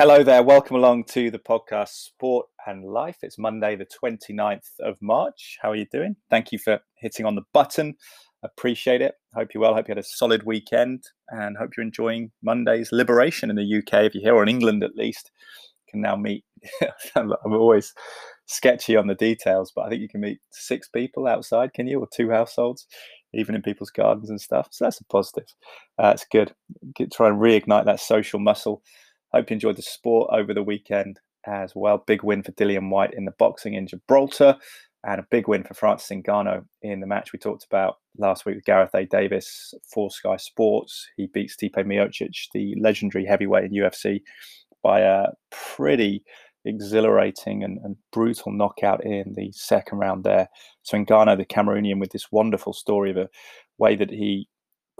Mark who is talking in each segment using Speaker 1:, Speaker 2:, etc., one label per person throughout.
Speaker 1: Hello there. Welcome along to the podcast Sport and Life. It's Monday, the 29th of March. How are you doing? Thank you for hitting on the button. Appreciate it. Hope you're well. Hope you had a solid weekend and hope you're enjoying Monday's liberation in the UK. If you're here or in England, at least, can now meet. I'm always sketchy on the details, but I think you can meet six people outside, can you? Or two households, even in people's gardens and stuff. So that's a positive. Uh, it's good. Get, try and reignite that social muscle Hope you enjoyed the sport over the weekend as well. Big win for Dillian Whyte in the boxing in Gibraltar, and a big win for Francis Ngannou in the match we talked about last week with Gareth A. Davis for Sky Sports. He beats Stipe Miocic, the legendary heavyweight in UFC, by a pretty exhilarating and, and, brutal knockout in the second round there. So Ngannou, the Cameroonian, with this wonderful story of a way that he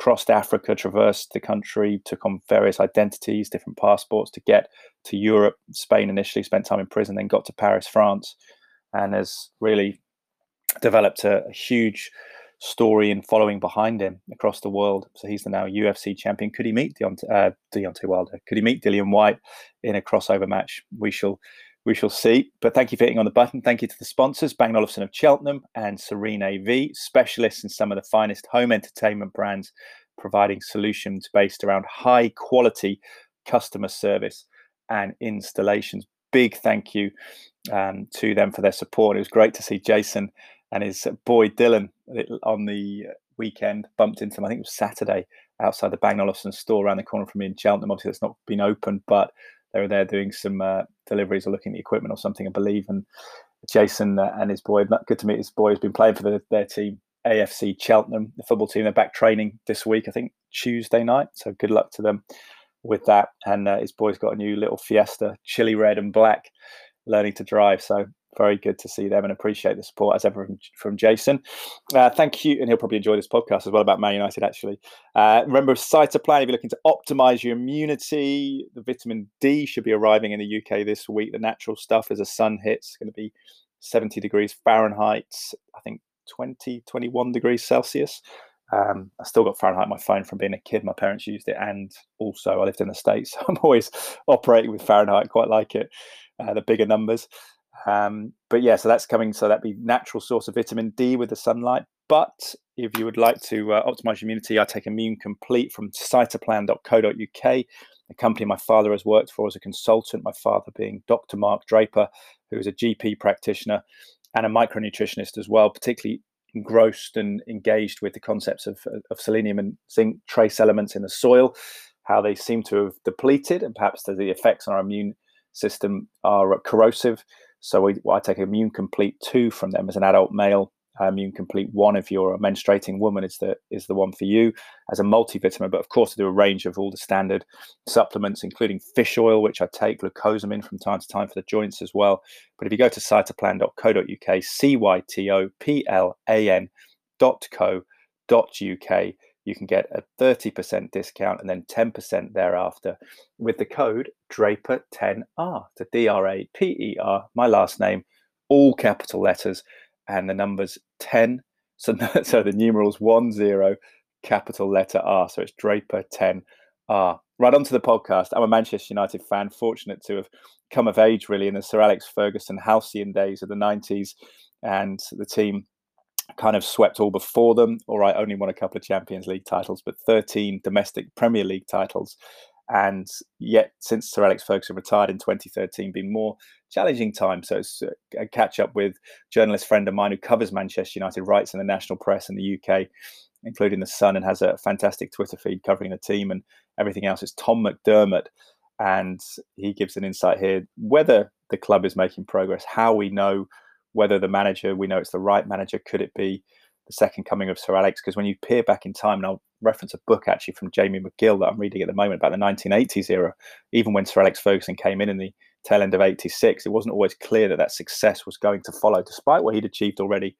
Speaker 1: crossed Africa, traversed the country, took on various identities, different passports to get to Europe, Spain initially, spent time in prison, then got to Paris, France, and has really developed a, a huge story and following behind him across the world. So he's the now UFC champion. Could he meet Deontay, uh, Deontay Wilder? Could he meet Dillian Whyte in a crossover match? We shall we shall see. But thank you for hitting on the button. Thank you to the sponsors, Bang Olufsen of Cheltenham and Serene AV, specialists in some of the finest home entertainment brands, providing solutions based around high quality customer service and installations. Big thank you um, to them for their support. It was great to see Jason and his boy Dylan on the weekend. Bumped into them, I think it was Saturday, outside the Bang Olufsen store around the corner from me in Cheltenham. Obviously, it's not been open, but they were there doing some uh, deliveries or looking at the equipment or something, I believe. And Jason uh, and his boy, good to meet his boy, has been playing for the, their team, AFC Cheltenham, the football team. They're back training this week, I think Tuesday night. So good luck to them with that. And uh, his boy's got a new little Fiesta, chili red and black, learning to drive. So very good to see them and appreciate the support as ever from, from Jason. Uh, thank you, and he'll probably enjoy this podcast as well about Man United. Actually, uh, remember Cytoplan if you're looking to optimize your immunity. The vitamin D should be arriving in the UK this week. The natural stuff as the sun hits, going to be 70 degrees Fahrenheit. I think 20, 21 degrees Celsius. Um, I still got Fahrenheit on my phone from being a kid. My parents used it, and also I lived in the States. So I'm always operating with Fahrenheit. Quite like it, uh, the bigger numbers. Um, but yeah, so that's coming. So that'd be natural source of vitamin D with the sunlight. But if you would like to uh, optimize your immunity, I take Immune Complete from cytoplan.co.uk, a company my father has worked for as a consultant. My father being Dr. Mark Draper, who is a GP practitioner and a micronutritionist as well, particularly engrossed and engaged with the concepts of, of selenium and zinc trace elements in the soil, how they seem to have depleted, and perhaps the effects on our immune system are corrosive so we, I take Immune Complete two from them as an adult male. Uh, Immune Complete one if you're a menstruating woman is the is the one for you as a multivitamin. But of course, I do a range of all the standard supplements, including fish oil, which I take glucosamine from time to time for the joints as well. But if you go to cytoplan.co.uk, c y t o p l a n dot co dot uk you can get a 30% discount and then 10% thereafter with the code Draper10R to D R A P E R, my last name, all capital letters, and the numbers 10. So, so the numerals 1 0, capital letter R. So it's Draper10R. Right onto the podcast. I'm a Manchester United fan, fortunate to have come of age really in the Sir Alex Ferguson halcyon days of the 90s and the team kind of swept all before them. All right, only won a couple of Champions League titles, but 13 domestic Premier League titles. And yet, since Sir Alex Ferguson retired in 2013, been more challenging time. So it's uh, a catch up with journalist friend of mine who covers Manchester United, writes in the national press in the UK, including the Sun, and has a fantastic Twitter feed covering the team and everything else. It's Tom McDermott, and he gives an insight here whether the club is making progress, how we know whether the manager, we know it's the right manager, could it be the second coming of Sir Alex? Because when you peer back in time, and I'll reference a book actually from Jamie McGill that I'm reading at the moment about the 1980s era, even when Sir Alex Ferguson came in in the tail end of 86, it wasn't always clear that that success was going to follow, despite what he'd achieved already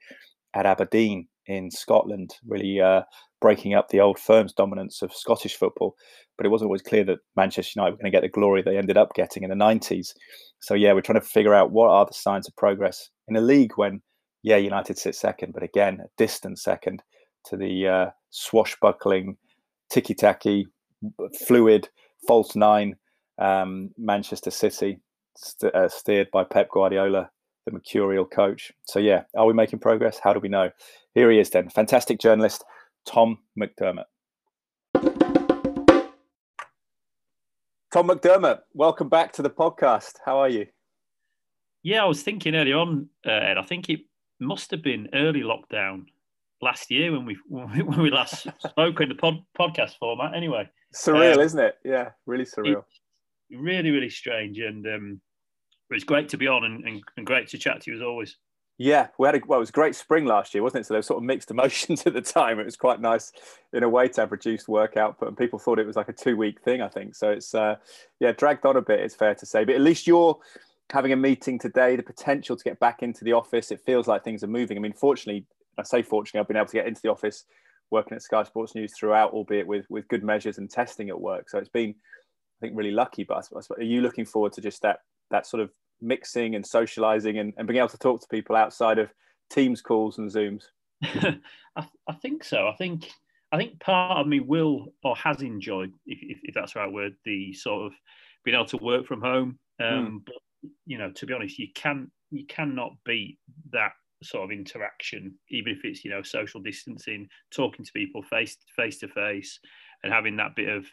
Speaker 1: at Aberdeen in Scotland, really uh, breaking up the old firm's dominance of Scottish football. But it wasn't always clear that Manchester United were going to get the glory they ended up getting in the 90s. So, yeah, we're trying to figure out what are the signs of progress in a league when, yeah, United sit second, but again, a distant second to the uh, swashbuckling, tiki-taka, fluid, false nine um, Manchester City, st- uh, steered by Pep Guardiola, the mercurial coach. So, yeah, are we making progress? How do we know? Here he is then, fantastic journalist, Tom McDermott. Tom McDermott, welcome back to the podcast. How are you?
Speaker 2: Yeah, I was thinking earlier on, uh, Ed. I think it must have been early lockdown last year when we when we last spoke in the pod, podcast format. Anyway,
Speaker 1: surreal, um, isn't it? Yeah, really surreal.
Speaker 2: Really, really strange, and um, it's great to be on and, and, and, great to chat to you as always.
Speaker 1: Yeah, we had a well, it was a great spring last year, wasn't it? So there was sort of mixed emotions at the time. It was quite nice in a way to have reduced work output, and people thought it was like a two week thing. I think so. It's uh, yeah, dragged on a bit. It's fair to say, but at least you're having a meeting today. The potential to get back into the office. It feels like things are moving. I mean, fortunately, I say fortunately, I've been able to get into the office working at Sky Sports News throughout, albeit with with good measures and testing at work. So it's been, I think, really lucky. But are you looking forward to just that that sort of mixing and socializing and, and being able to talk to people outside of Teams calls and Zooms?
Speaker 2: I, I, think so. I think I think part of me will or has enjoyed, if, if, if that's the right word, the sort of being able to work from home. Um, mm. But you know, to be honest, you can you cannot beat that sort of interaction, even if it's you know social distancing, talking to people face face to face, and having that bit of,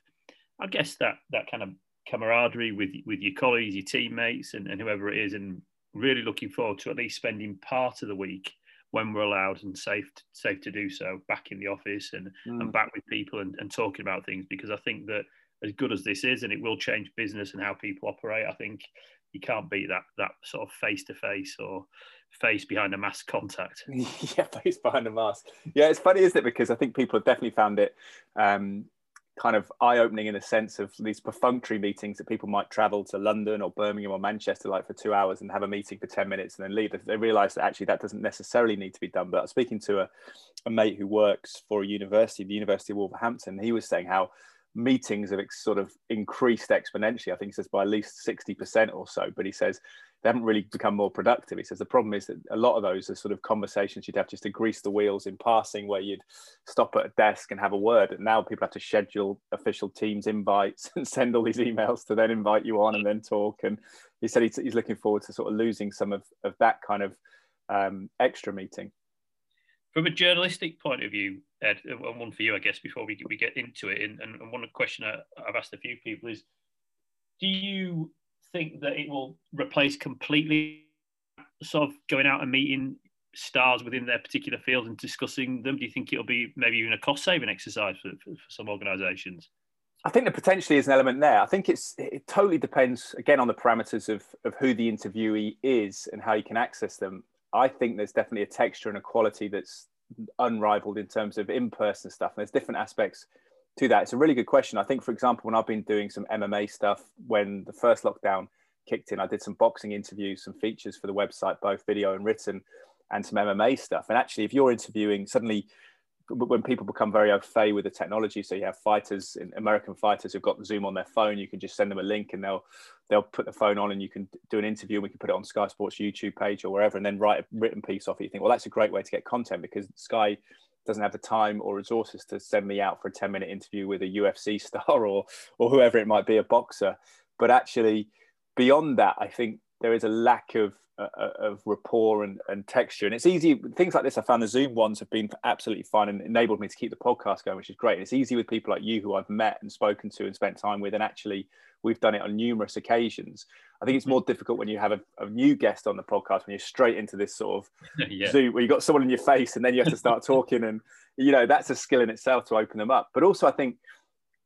Speaker 2: I guess that that kind of camaraderie with with your colleagues, your teammates, and, and whoever it is, and really looking forward to at least spending part of the week when we're allowed and safe safe to do so back in the office and, mm. and back with people and, and talking about things because I think that as good as this is and it will change business and how people operate, I think you can't beat that that sort of face to face or face behind a mask contact.
Speaker 1: yeah, face behind a mask. Yeah, it's funny, isn't it? Because I think people have definitely found it um, kind of eye opening in the sense of these perfunctory meetings that people might travel to London or Birmingham or Manchester like for two hours and have a meeting for 10 minutes and then leave. They realise that actually that doesn't necessarily need to be done. But speaking to a, a mate who works for a university, the University of Wolverhampton, he was saying how meetings have sort of increased exponentially. I think he says by at least 60% or so. But he says they haven't really become more productive. He says the problem is that a lot of those are sort of conversations you'd have just to grease the wheels in passing, where you'd stop at a desk and have a word. And now people have to schedule official teams invites and send all these emails to then invite you on and then talk. And he said he's, looking forward to sort of losing some of, of that kind of um, extra meeting.
Speaker 2: From a journalistic point of view, Ed, one for you, I guess, before we, we get into it, and, and one question I, I've asked a few people is, do you think that it will replace completely sort of going out and meeting stars within their particular field and discussing them? Do you think it'll be maybe even a cost saving exercise for, for, for some organisations?
Speaker 1: I think there potentially is an element there. I think it's it totally depends again on the parameters of of who the interviewee is and how you can access them. I think there's definitely a texture and a quality that's unrivaled in terms of in-person stuff. And there's different aspects to that. It's a really good question. I think, for example, when I've been doing some MMA stuff, when the first lockdown kicked in, I did some boxing interviews, some features for the website, both video and written, and some MMA stuff. And actually, if you're interviewing, suddenly when people become very au fait with the technology, so you have fighters, American fighters who've got Zoom on their phone, you can just send them a link and they'll they'll put the phone on and you can do an interview and we can put it on Sky Sports YouTube page or wherever and then write a written piece off it. You think, well, that's a great way to get content because Sky doesn't have the time or resources to send me out for a 10 minute interview with a UFC star or or whoever it might be, a boxer. But actually, beyond that, I think there is a lack of uh, uh, of rapport and, and texture. And it's easy, things like this, I found the Zoom ones have been absolutely fun and enabled me to keep the podcast going, which is great. And it's easy with people like you who I've met and spoken to and spent time with. And actually, we've done it on numerous occasions. I think it's more difficult when you have a, a new guest on the podcast, when you're straight into this sort of yeah. Zoom where you've got someone in your face and then you have to start talking. And, you know, that's a skill in itself to open them up. But also, I think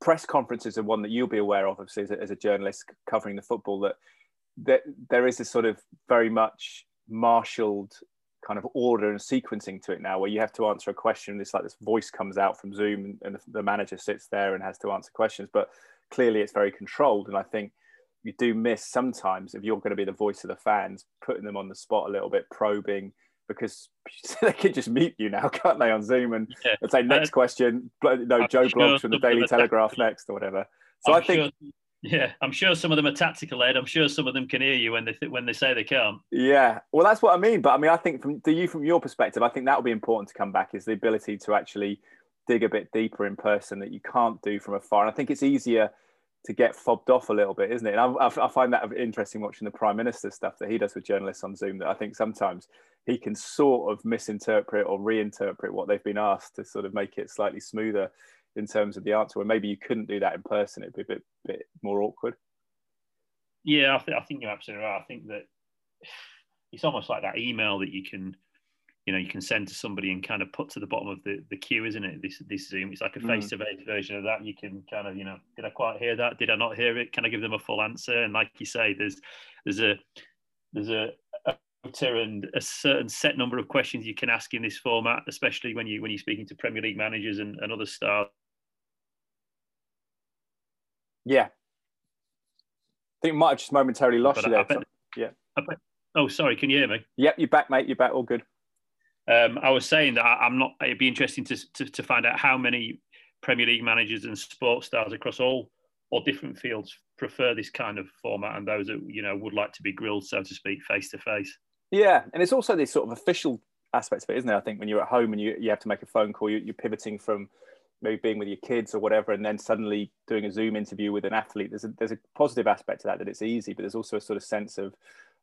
Speaker 1: press conferences are one that you'll be aware of, obviously, as a, as a journalist covering the football, that there, there is a sort of very much marshaled kind of order and sequencing to it now where you have to answer a question. It's like this voice comes out from zoom and the manager sits there and has to answer questions but clearly it's very controlled. And i think you do miss sometimes if you're going to be the voice of the fans putting them on the spot a little bit probing because they can just meet you now can't they on zoom and yeah. say next question no joe blogs from the daily telegraph next or whatever. So I'm i think
Speaker 2: sure yeah, I'm sure some of them are tactical, Ed. I'm sure some of them can hear you when they th- when they say they can't.
Speaker 1: Yeah, well, that's what I mean. But I mean, I think from to you, from your perspective, I think that will be important to come back is the ability to actually dig a bit deeper in person that you can't do from afar. And I think it's easier to get fobbed off a little bit, isn't it? And I, I, find that interesting watching the prime minister stuff that he does with journalists on Zoom. That I think sometimes he can sort of misinterpret or reinterpret what they've been asked to sort of make it slightly smoother in terms of the answer. Where maybe you couldn't do that in person; it'd be a bit, bit more awkward.
Speaker 2: Yeah, I, th- I think you're absolutely right. I think that it's almost like that email that you can you know you can send to somebody and kind of put to the bottom of the, the queue isn't it this this zoom it's like a mm. face-to-face version of that you can kind of you know did i quite hear that did i not hear it can i give them a full answer and like you say there's there's a there's a, a and a certain set number of questions you can ask in this format especially when you when you're speaking to premier league managers and, and other stars
Speaker 1: yeah i think might have just momentarily lost but you there bet, yeah
Speaker 2: bet, oh sorry can you hear me
Speaker 1: yep you're back mate you're back all good
Speaker 2: um, I was saying that I, am not. It'd be interesting to, to, to find out how many Premier League managers and sports stars across all all different fields prefer this kind of format, and those that you know would like to be grilled, so to speak, face to face.
Speaker 1: Yeah, and it's also this sort of official aspect of it, isn't it? I think when you're at home and you, you have to make a phone call, you, are pivoting from maybe being with your kids or whatever, and then suddenly doing a Zoom interview with an athlete. There's a, there's a positive aspect to that that it's easy, but there's also a sort of sense of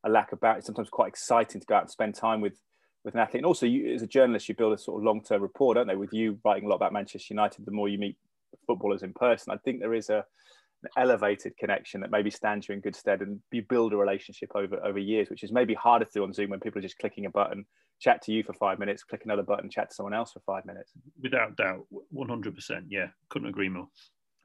Speaker 1: a lack of balance. It's sometimes quite exciting to go out and spend time with with an athlete. And also, you, as a journalist, you build a sort of long term rapport, don't they? With you writing a lot about Manchester United, the more you meet footballers in person, I think there is a an elevated connection that maybe stands you in good stead and you build a relationship over over years which is maybe harder to do on zoom when people are just clicking a button chat to you for five minutes click another button chat to someone else for five minutes
Speaker 2: without doubt 100% yeah couldn't agree more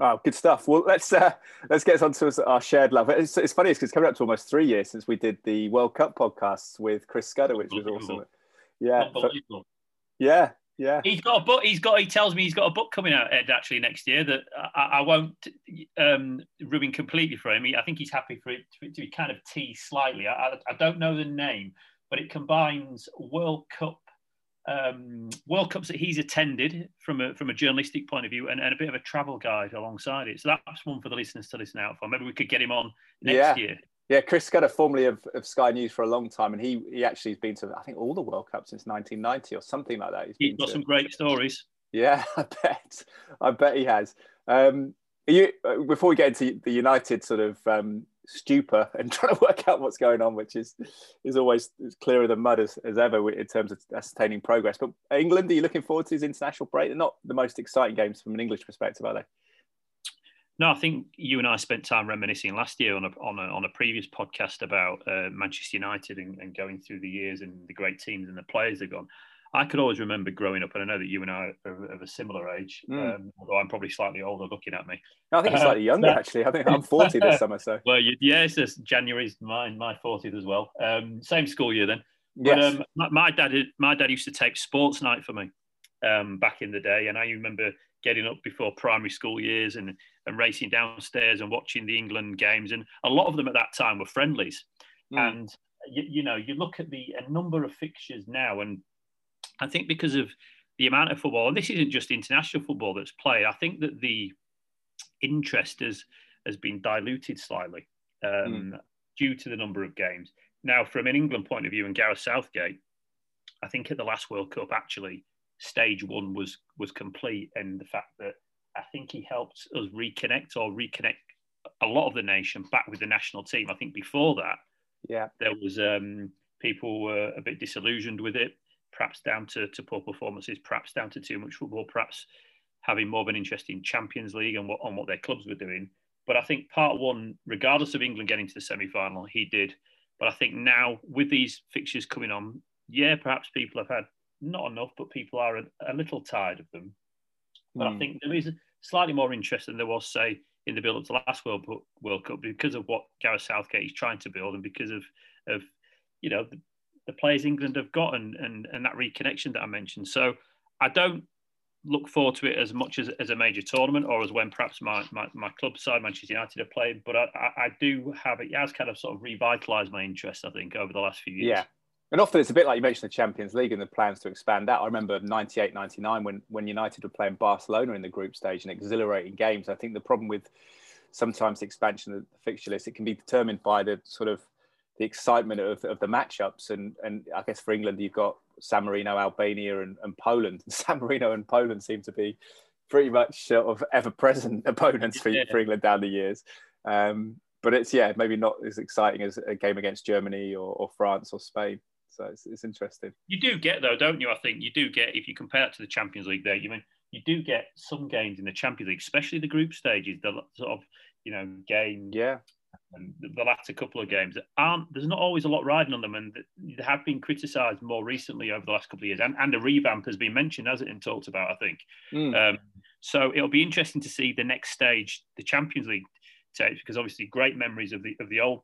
Speaker 1: Oh, good stuff. Well, let's uh, let's get on to our shared love. It's, it's funny because it's coming up to almost three years since we did the World Cup podcasts with Chris Scudder, which was awesome. Yeah. yeah. Yeah.
Speaker 2: He's got a book. He's got. He tells me he's got a book coming out, Ed, actually next year that I, I won't um, ruin completely for him. I think he's happy for it to, to be kind of teased slightly. I, I, don't know the name, but it combines World Cup um, World Cups that he's attended from a from a journalistic point of view and, and a bit of a travel guide alongside it. So that's one for the listeners to listen out for. Maybe we could get him on next
Speaker 1: yeah.
Speaker 2: year.
Speaker 1: Yeah, Chris Scudder, formerly of, of Sky News for a long time, and he he actually has been to I think all the World Cups since 1990 or something like that.
Speaker 2: He's, He's got
Speaker 1: to,
Speaker 2: some great stories.
Speaker 1: Yeah, I bet. I bet he has. Um, you uh, before we get into the United sort of um, stupor and trying to work out what's going on, which is is always as clearer than mud as, as ever in terms of ascertaining progress. But England, are you looking forward to his international break? They're not the most exciting games from an English perspective, are they?
Speaker 2: No, I think you and I spent time reminiscing last year on a on a, on a previous podcast about uh, Manchester United and, and, going through the years and the great teams and the players they've gone. I could always remember growing up, and I know that you and I are of a similar age, mm. um, although I'm probably slightly older looking at me.
Speaker 1: No, I think it's slightly uh, younger, actually. I think I'm 40 this summer. So,
Speaker 2: well, you, yeah, it's January's mine, my 40th as well. Um, same school year then. But um, my, my, dad, my dad used to take sports night for me um, back in the day, and I remember getting up before primary school years and, and racing downstairs and watching the England games. And a lot of them at that time were friendlies. Mm. And, you, you, know, you look at the a number of fixtures now, and I think because of the amount of football, and this isn't just international football that's played, I think that the interest has, has been diluted slightly um, mm. due to the number of games. Now, from an England point of view and Gareth Southgate, I think at the last World Cup, actually, stage one was was complete, and the fact that I think he helped us reconnect or reconnect a lot of the nation back with the national team. I think before that,
Speaker 1: yeah,
Speaker 2: there was um, people were a bit disillusioned with it, perhaps down to, to poor performances, perhaps down to too much football, perhaps having more of an interest in Champions League and what on what their clubs were doing. But I think part one, regardless of England getting to the semi final, he did. But I think now with these fixtures coming on, yeah, perhaps people have had not enough, but people are a, a little tired of them. But mm. I hmm. think there is slightly more interest than there was, say, in the build up to last World World Cup because of what Gareth Southgate is trying to build and because of of you know the, the players England have got and, and and that reconnection that I mentioned. So I don't look forward to it as much as, as a major tournament or as when perhaps my, my, my club side, Manchester United, are playing. But I, I, I do have it, it has kind of sort of revitalised my interest, I think, over the last few years.
Speaker 1: Yeah, and often it's a bit like you mentioned the Champions League and the plans to expand that. I remember 98, 99 when, when United were playing Barcelona in the group stage and exhilarating games. I think the problem with sometimes the expansion of the fixture list, it can be determined by the sort of the excitement of, of the matchups. And, and I guess for England, you've got San Marino, Albania, and, and Poland. San Marino and Poland seem to be pretty much sort of ever present opponents for, yeah. for England down the years. Um, but it's yeah, maybe not as exciting as a game against Germany or, or France or Spain. So it's, it's interesting.
Speaker 2: You do get though, don't you? I think you do get if you compare it to the Champions League. There, you mean you do get some games in the Champions League, especially the group stages. The sort of you know game,
Speaker 1: yeah,
Speaker 2: and the latter couple of games aren't. There's not always a lot riding on them, and they have been criticised more recently over the last couple of years. And, and a revamp has been mentioned, hasn't it, and talked about. I think. Mm. Um, so it'll be interesting to see the next stage, the Champions League takes, because obviously great memories of the of the old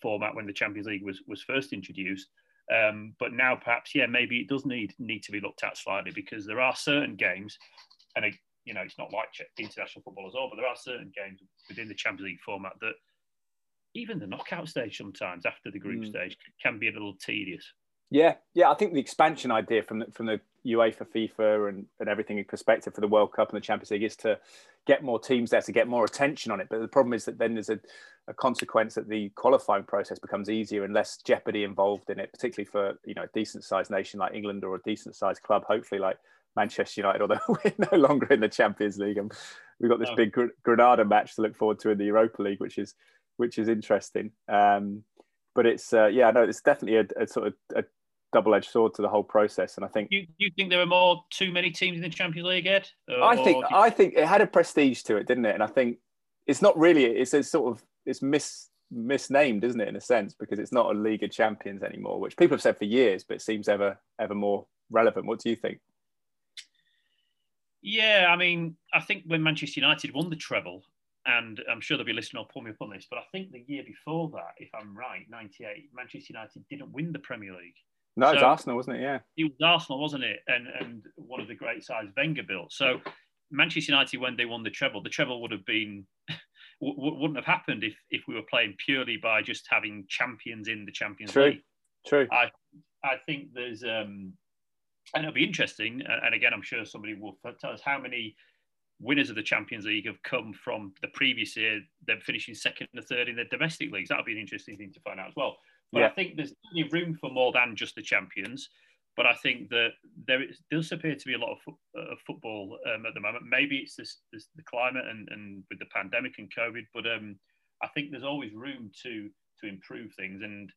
Speaker 2: format when the Champions League was was first introduced. Um, but now perhaps, yeah, maybe it does need need to be looked at slightly because there are certain games, and you know, it's not like international football as well, but there are certain games within the Champions League format that even the knockout stage sometimes after the group mm. stage can be a little tedious.
Speaker 1: Yeah, yeah, I think the expansion idea from the, from the UEFA, for FIFA, and, and everything in perspective for the World Cup and the Champions League is to get more teams there to get more attention on it. But the problem is that then there's a, a consequence that the qualifying process becomes easier and less jeopardy involved in it, particularly for you know a decent sized nation like England or a decent sized club, hopefully like Manchester United, although we're no longer in the Champions League. And we've got this big Granada match to look forward to in the Europa League, which is which is interesting. Um, but it's uh, yeah, no, it's definitely a, a sort of a double-edged sword to the whole process. And I think
Speaker 2: you, you think there are more too many teams in the Champions League, Ed?
Speaker 1: Or, I think I think it had a prestige to it, didn't it? And I think it's not really it's a sort of it's mis misnamed, isn't it, in a sense, because it's not a League of Champions anymore, which people have said for years, but it seems ever ever more relevant. What do you think?
Speaker 2: Yeah, I mean, I think when Manchester United won the treble, and I'm sure there'll be a listener who'll pull me up on this, but I think the year before that, if I'm right, 98, Manchester United didn't win the Premier League.
Speaker 1: No, so, it was Arsenal, wasn't it? Yeah.
Speaker 2: It was Arsenal, wasn't it? And and one of the great sides Wenger built. So Manchester United, when they won the treble, the treble would have been w- wouldn't have happened if if we were playing purely by just having champions in the Champions
Speaker 1: True.
Speaker 2: League.
Speaker 1: True.
Speaker 2: I I think there's um, and it'll be interesting. And again, I'm sure somebody will tell us how many winners of the Champions League have come from the previous year. They're finishing second or third in the domestic leagues. That'll be an interesting thing to find out as well. But yeah. I think there's plenty of room for more than just the champions. But I think that there is, does appear to be a lot of fo- uh, football um, at the moment. Maybe it's this, this, the climate and, and with the pandemic and COVID, but um, I think there's always room to to improve things. And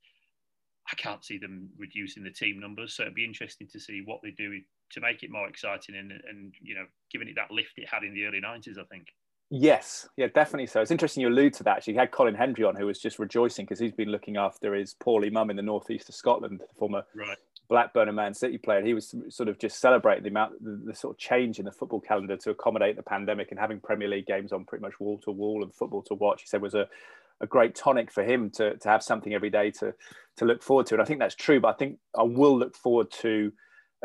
Speaker 2: I can't see them reducing the team numbers. So it'd be interesting to see what they do to make it more exciting and, and you know, giving it that lift it had in the early 90s, I think.
Speaker 1: Yes, yeah, definitely so. It's interesting you allude to that. Actually, you had Colin Hendry on, who was just rejoicing because he's been looking after his poorly mum in the northeast of Scotland, the former
Speaker 2: right.
Speaker 1: Blackburn and Man City player. He was sort of just celebrating the amount, the, the, sort of change in the football calendar to accommodate the pandemic and having Premier League games on pretty much wall to wall and football to watch. He said was a, a great tonic for him to to have something every day to to look forward to. And I think that's true. But I think I will look forward to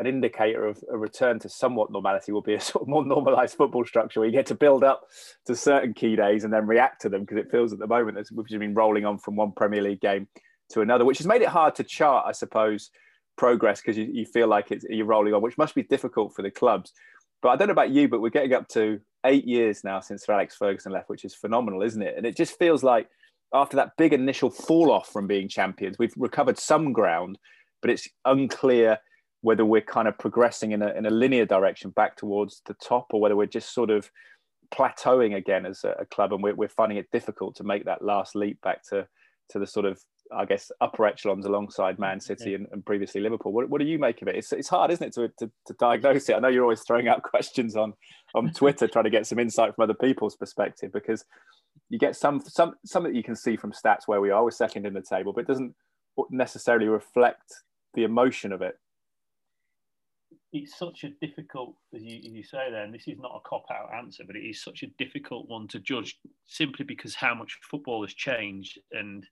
Speaker 1: an indicator of a return to somewhat normality will be a sort of more normalized football structure where you get to build up to certain key days and then react to them because it feels at the moment as we've been rolling on from one Premier League game to another, which has made it hard to chart, I suppose, progress because you, you feel like it's, you're rolling on, which must be difficult for the clubs. But I don't know about you, but we're getting up to eight years now since Sir Alex Ferguson left, which is phenomenal, isn't it? And it just feels like after that big initial fall off from being champions, we've recovered some ground, but it's unclear whether we're kind of progressing in a, in a linear direction back towards the top or whether we're just sort of plateauing again as a, a club and we're, we're, finding it difficult to make that last leap back to to the sort of I guess upper echelons alongside Man mm-hmm. City and, and previously Liverpool. What, what, do you make of it? It's, it's hard, isn't it, to, to, to, diagnose it? I know you're always throwing out questions on on Twitter, trying to get some insight from other people's perspective because you get some some some that you can see from stats where we are. We're second in the table, but it doesn't necessarily reflect the emotion of it
Speaker 2: it's such a difficult, as you, as you say there, and this is not a cop out answer, but it is such a difficult one to judge simply because how much football has changed and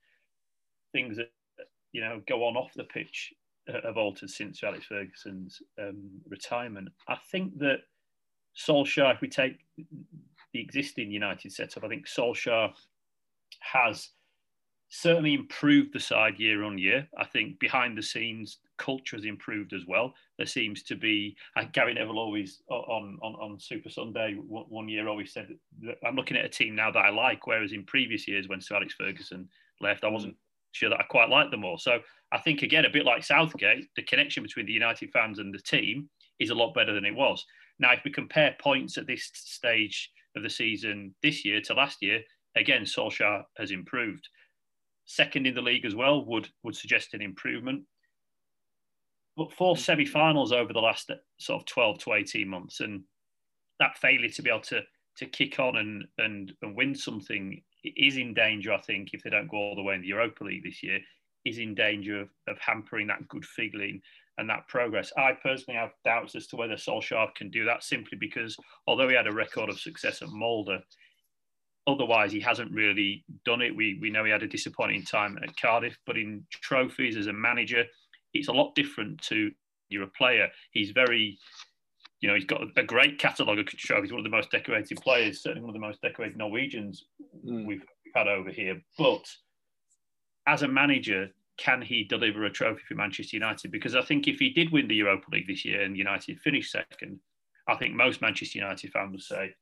Speaker 2: things that you know go on off the pitch have altered since Alex Ferguson's um, retirement. I think that Solskjaer, if we take the existing United setup, I think Solskjaer has certainly improved the side year on year. I think behind the scenes, culture has improved as well. There seems to be, uh, Gary Neville always on, on, on Super Sunday one year always said, I'm looking at a team now that I like, whereas in previous years when Sir Alex Ferguson left, I wasn't sure that I quite liked them all. So I think, again, a bit like Southgate, the connection between the United fans and the team is a lot better than it was. Now, if we compare points at this stage of the season this year to last year, again, Solskjaer has improved. Second in the league as well would would suggest an improvement. But four mm. semi-finals over the last sort of 12 to 18 months, and that failure to be able to to kick on and and, and win something is in danger, I think, if they don't go all the way in the Europa League this year, is in danger of, of hampering that good feeling and that progress. I personally have doubts as to whether Solskjaer can do that simply because although he had a record of success at Molde, otherwise he hasn't really done it. We, we know he had a disappointing time at Cardiff, but in trophies as a manager, it's a lot different to you're a player. He's very you know, he's got a great catalogue of trophies. He's one of the most decorated players, certainly one of the most decorated Norwegians mm. we've had over here. But as a manager, can he deliver a trophy for Manchester United? Because I think if he did win the Europa League this year and United finished second, I think most Manchester United fans would say,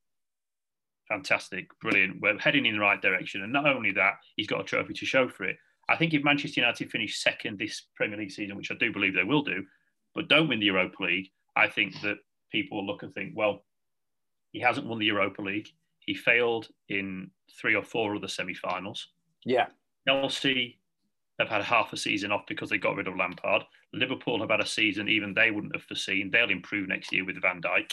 Speaker 2: fantastic, brilliant, we're heading in the right direction. And not only that, he's got a trophy to show for it. I think if Manchester United finish second this Premier League season, which I do believe they will do, but don't win the Europa League, I think that people will look and think, well, he hasn't won the Europa League. He failed in three or four other semi-finals.
Speaker 1: Yeah.
Speaker 2: Chelsea have had half a season off because they got rid of Lampard. Liverpool have had a season even they wouldn't have foreseen. They'll improve next year with Van Dijk.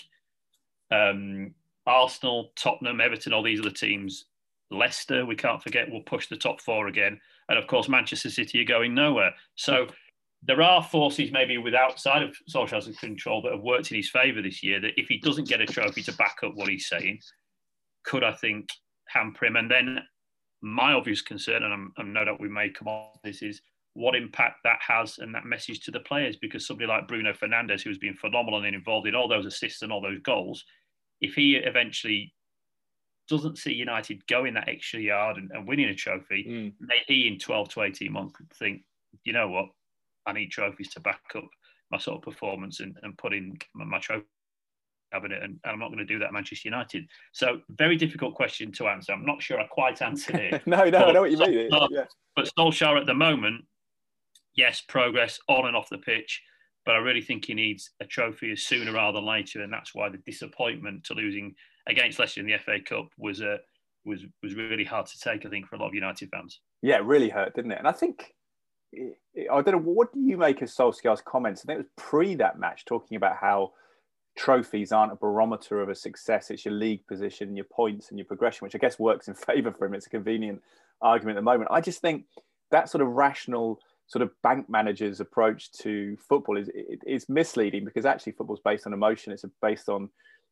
Speaker 2: Um, Arsenal, Tottenham, Everton, all these other teams. Leicester, we can't forget, will push the top four again. And of course, Manchester City are going nowhere. So there are forces maybe with outside of Solskjaer's control that have worked in his favour this year. That if he doesn't get a trophy to back up what he's saying, could I think hamper him? And then my obvious concern, and I'm, I'm no doubt we may come on this, is what impact that has and that message to the players. Because somebody like Bruno Fernandes, who has been phenomenal and involved in all those assists and all those goals, if he eventually doesn't see United going that extra yard and, and winning a trophy, mm. may he in 12 to 18 months think, you know what, I need trophies to back up my sort of performance and, and put in my, my trophy cabinet, and, and, I'm not going to do that at Manchester United. So, very difficult question to answer. I'm not sure I quite answered it.
Speaker 1: no, no, I know what you mean. Yeah.
Speaker 2: But Solskjaer at the moment, yes, progress on and off the pitch, but I really think he needs a trophy sooner rather than later, and that's why the disappointment to losing against Leicester in the FA Cup was a uh, was was really hard to take. I think for a lot of United fans.
Speaker 1: Yeah, it really hurt, didn't it? And I think I don't know. What do you make of Solskjaer's comments? I think it was pre that match, talking about how trophies aren't a barometer of a success. It's your league position, your points, and your progression, which I guess works in favour for him. It's a convenient argument at the moment. I just think that sort of rational sort of bank manager's approach to football is is misleading because actually football's based on emotion. It's based on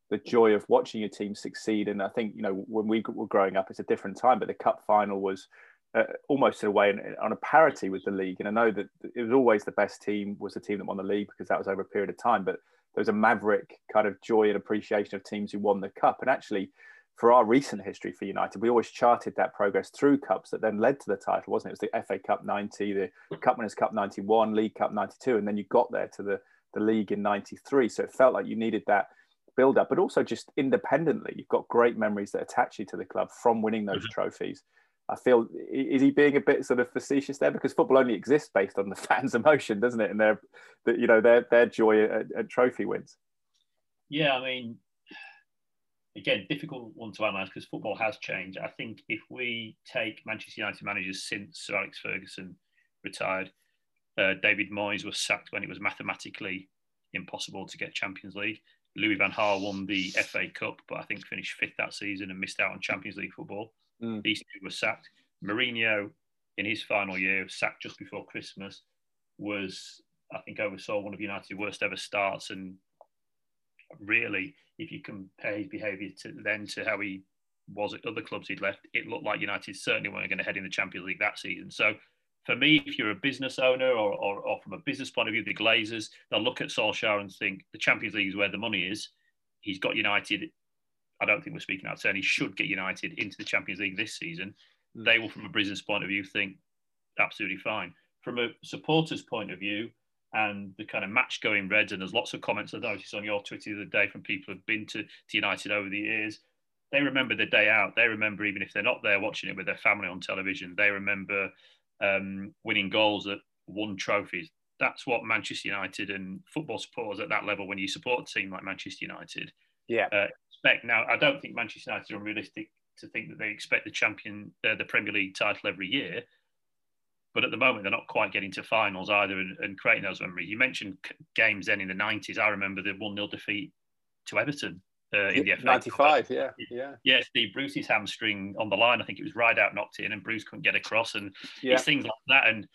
Speaker 1: the joy of watching your team succeed. And I think you know when we were growing up, it's a different time. But the cup final was uh, almost in a way on a parity with the league. And I know that it was always the best team was the team that won the league because that was over a period of time. But there was a maverick kind of joy and appreciation of teams who won the cup. And actually, for our recent history for United, we always charted that progress through cups that then led to the title, wasn't it? It was the FA Cup 90, the Cup Winners' Cup 91, League Cup 92, and then you got there to the, the league in 93. So it felt like you needed that build up, but also just independently, you've got great memories that attach you to the club from winning those mm-hmm. trophies. I feel is he being a bit sort of facetious there because football only exists based on the fans' emotion, doesn't it? And their, you know, their their joy at, at trophy wins.
Speaker 2: Yeah, I mean, again, difficult one to analyse because football has changed. I think if we take Manchester United managers since Sir Alex Ferguson retired, uh, David Moyes was sacked when it was mathematically impossible to get Champions League. Louis Van Gaal won the FA Cup, but I think finished fifth that season and missed out on Champions League football. Mm. These two were sacked. Mourinho, in his final year, sacked just before Christmas, was I think oversaw one of United's worst ever starts. And really, if you compare his behaviour to then to how he was at other clubs he'd left, it looked like United certainly weren't going to head in the Champions League that season. So for me, if you're a business owner or, or, or, from a business point of view, the Glazers, they'll look at Solskjaer and think the Champions League is where the money is. He's got United I don't think we're speaking out turn. He should get United into the Champions League this season. Mm. They will, from a business point of view, think absolutely fine. From a supporter's point of view, and the kind of match going Reds, and there's lots of comments I noticed on your Twitter the other day from people who've been to, to United over the years. They remember the day out. They remember even if they're not there watching it with their family on television. They remember um, winning goals that won trophies. that's what Manchester United and football supporters at that level, when you support a team like Manchester United,
Speaker 1: yeah,
Speaker 2: uh, expect. Now, I don't think Manchester United are unrealistic to think that they expect the champion, uh, the Premier League title every year. But at the moment, they're not quite getting to finals either and, and creating those memories. You mentioned games then in the 90s. I remember the 1 0 defeat to Everton uh, in the FA
Speaker 1: 95, yeah, yeah.
Speaker 2: Yeah, Steve Bruce's hamstring on the line. I think it was Rideout knocked in and Bruce couldn't get across. And yeah. it's things like that. And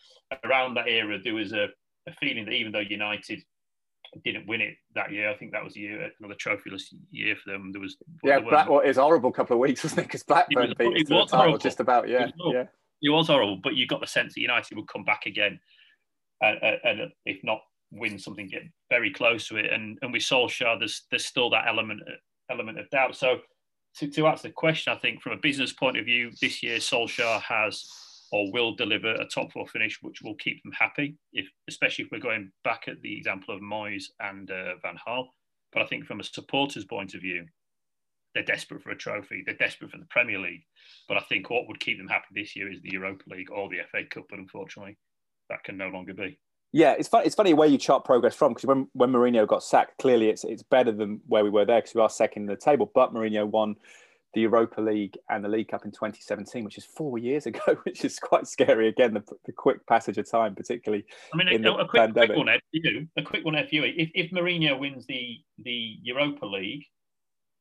Speaker 2: around that era, there was a, a feeling that even though United didn't win it that year. I think that was a year, another trophyless year for them. There was
Speaker 1: yeah, Black, well, horrible couple of weeks, wasn't it? Because Blackburn it was, beat it was title just about. Yeah, it
Speaker 2: yeah. It was horrible, but you got the sense that United would come back again, and, and if not win something, get very close to it. And and with Solskjaer, there's there's still that element element of doubt. So to, to answer the question, I think from a business point of view, this year Solskjaer has or will deliver a top four finish, which will keep them happy. If especially if we're going back at the example of Moyes and uh, Van Gaal. But I think from a supporter's point of view, they're desperate for a trophy. They're desperate for the Premier League. But I think what would keep them happy this year is the Europa League or the FA Cup. But unfortunately, that can no longer be.
Speaker 1: Yeah, it's funny. It's funny where you chart progress from because when when Mourinho got sacked, clearly it's it's better than where we were there because we are second in the table. But Mourinho won the Europa League and the League Cup in 2017, which is four years ago, which is quite scary. Again, the, the quick passage of time, particularly.
Speaker 2: I mean, a, a, quick, quick, one, Ed, you, a quick one, Ed, you. If, if Mourinho wins the the Europa League,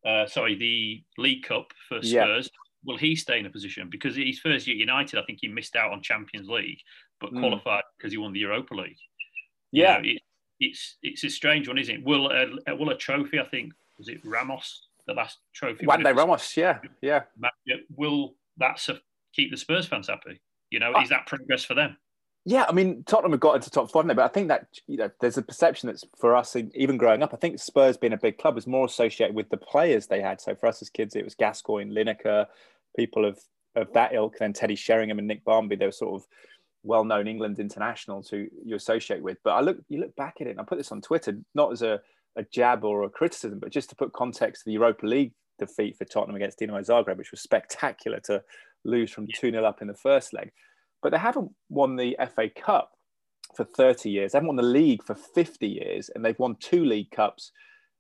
Speaker 2: uh, sorry, the League Cup for Spurs, yeah. will he stay in a position? Because his first year at United, I think he missed out on Champions League, but mm. qualified because he won the Europa League.
Speaker 1: Yeah, you know, it,
Speaker 2: it's it's a strange one, isn't it? Will a, will a trophy? I think was it Ramos the last trophy.
Speaker 1: Juande Ramos, yeah, yeah.
Speaker 2: Will that keep the Spurs fans happy? You know, is that progress for them?
Speaker 1: Yeah, I mean, Tottenham have got into top four, but I think that you know, there's a perception that's for us, even growing up. I think Spurs being a big club was more associated with the players they had. So for us as kids, it was Gascoigne, Lineker, people of of that ilk. Then Teddy Sheringham and Nick Barmby. They were sort of well-known England internationals who you associate with. But I look, you look back at it, and I put this on Twitter, not as a a jab or a criticism, but just to put context to the Europa League defeat for Tottenham against Dinamo Zagreb, which was spectacular to lose from 2 0 up in the first leg. But they haven't won the FA Cup for 30 years. They haven't won the league for 50 years, and they've won two League Cups.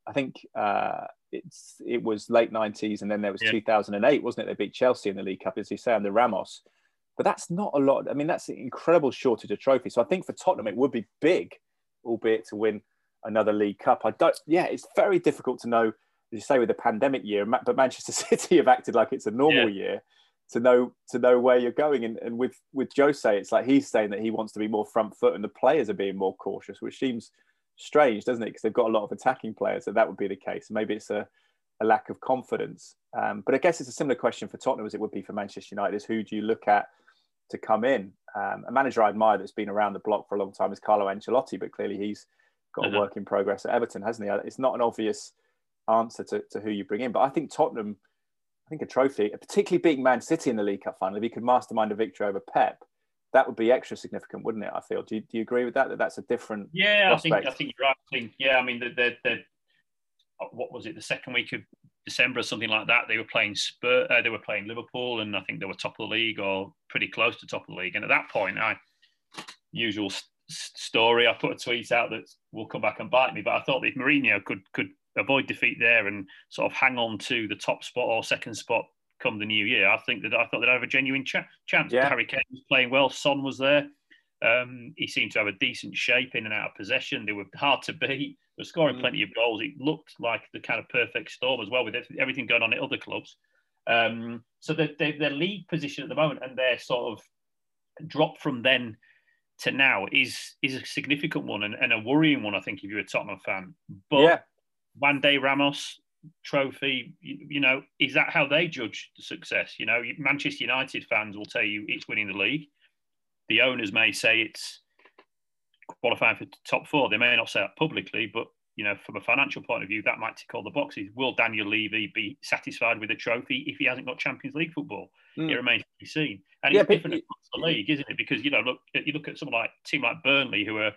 Speaker 1: I think uh, it's it was late 90s, and then there was yeah. 2008, wasn't it? They beat Chelsea in the League Cup, as you say, under Ramos. But that's not a lot. I mean, that's an incredible shortage of trophies. So I think for Tottenham, it would be big, albeit to win another League Cup. I don't. Yeah, it's very difficult to know. As you say with the pandemic year, but Manchester City have acted like it's a normal yeah. year to know to know where you're going. And, and with with Jose, it's like he's saying that he wants to be more front foot, and the players are being more cautious, which seems strange, doesn't it? Because they've got a lot of attacking players, so that would be the case. Maybe it's a, a lack of confidence. Um, but I guess it's a similar question for Tottenham as it would be for Manchester United: is who do you look at to come in? Um, a manager I admire that's been around the block for a long time is Carlo Ancelotti, but clearly he's got a uh-huh. work in progress at Everton, hasn't he? It's not an obvious answer to, to who you bring in, but I think Tottenham, I think a trophy, particularly beating Man City in the League Cup final, if he could mastermind a victory over Pep, that would be extra significant, wouldn't it? I feel. Do you, do you agree with that? That that's a different.
Speaker 2: Yeah, prospect? I think I think you're right. I think yeah. I mean, the, the, what was it? The second week of December or something like that. They were playing Spur. Uh, they were playing Liverpool, and I think they were top of the league or pretty close to top of the league. And at that point, I usual story. I put a tweet out that will come back and bite me, but I thought if Mourinho could could avoid defeat there and sort of hang on to the top spot or second spot come the new year, I think that I thought they'd have a genuine ch- chance. Yeah. Harry Kane was playing well. Son was there. Um, he seemed to have a decent shape in and out of possession. They were hard to beat. They were scoring mm. plenty of goals. It looked like the kind of perfect storm as well with everything going on at other clubs. Um, so the, the, their league position at the moment and their sort of drop from then to now is is a significant one and, and a worrying one, I think, if you're a Tottenham fan. But yeah. Juande Ramos trophy, you, you, know, is that how they judge the success? You know, Manchester United fans will tell you it's winning the league. The owners may say it's qualifying for top four. They may not say that publicly, but you know, from a financial point of view, that might tick all the boxes. Will Daniel Levy be satisfied with a trophy if he hasn't got Champions League football? Mm. It remains to be seen. And yeah, it's different it, across the league, isn't it? Because you know, look, you look at someone like a team like Burnley, who are,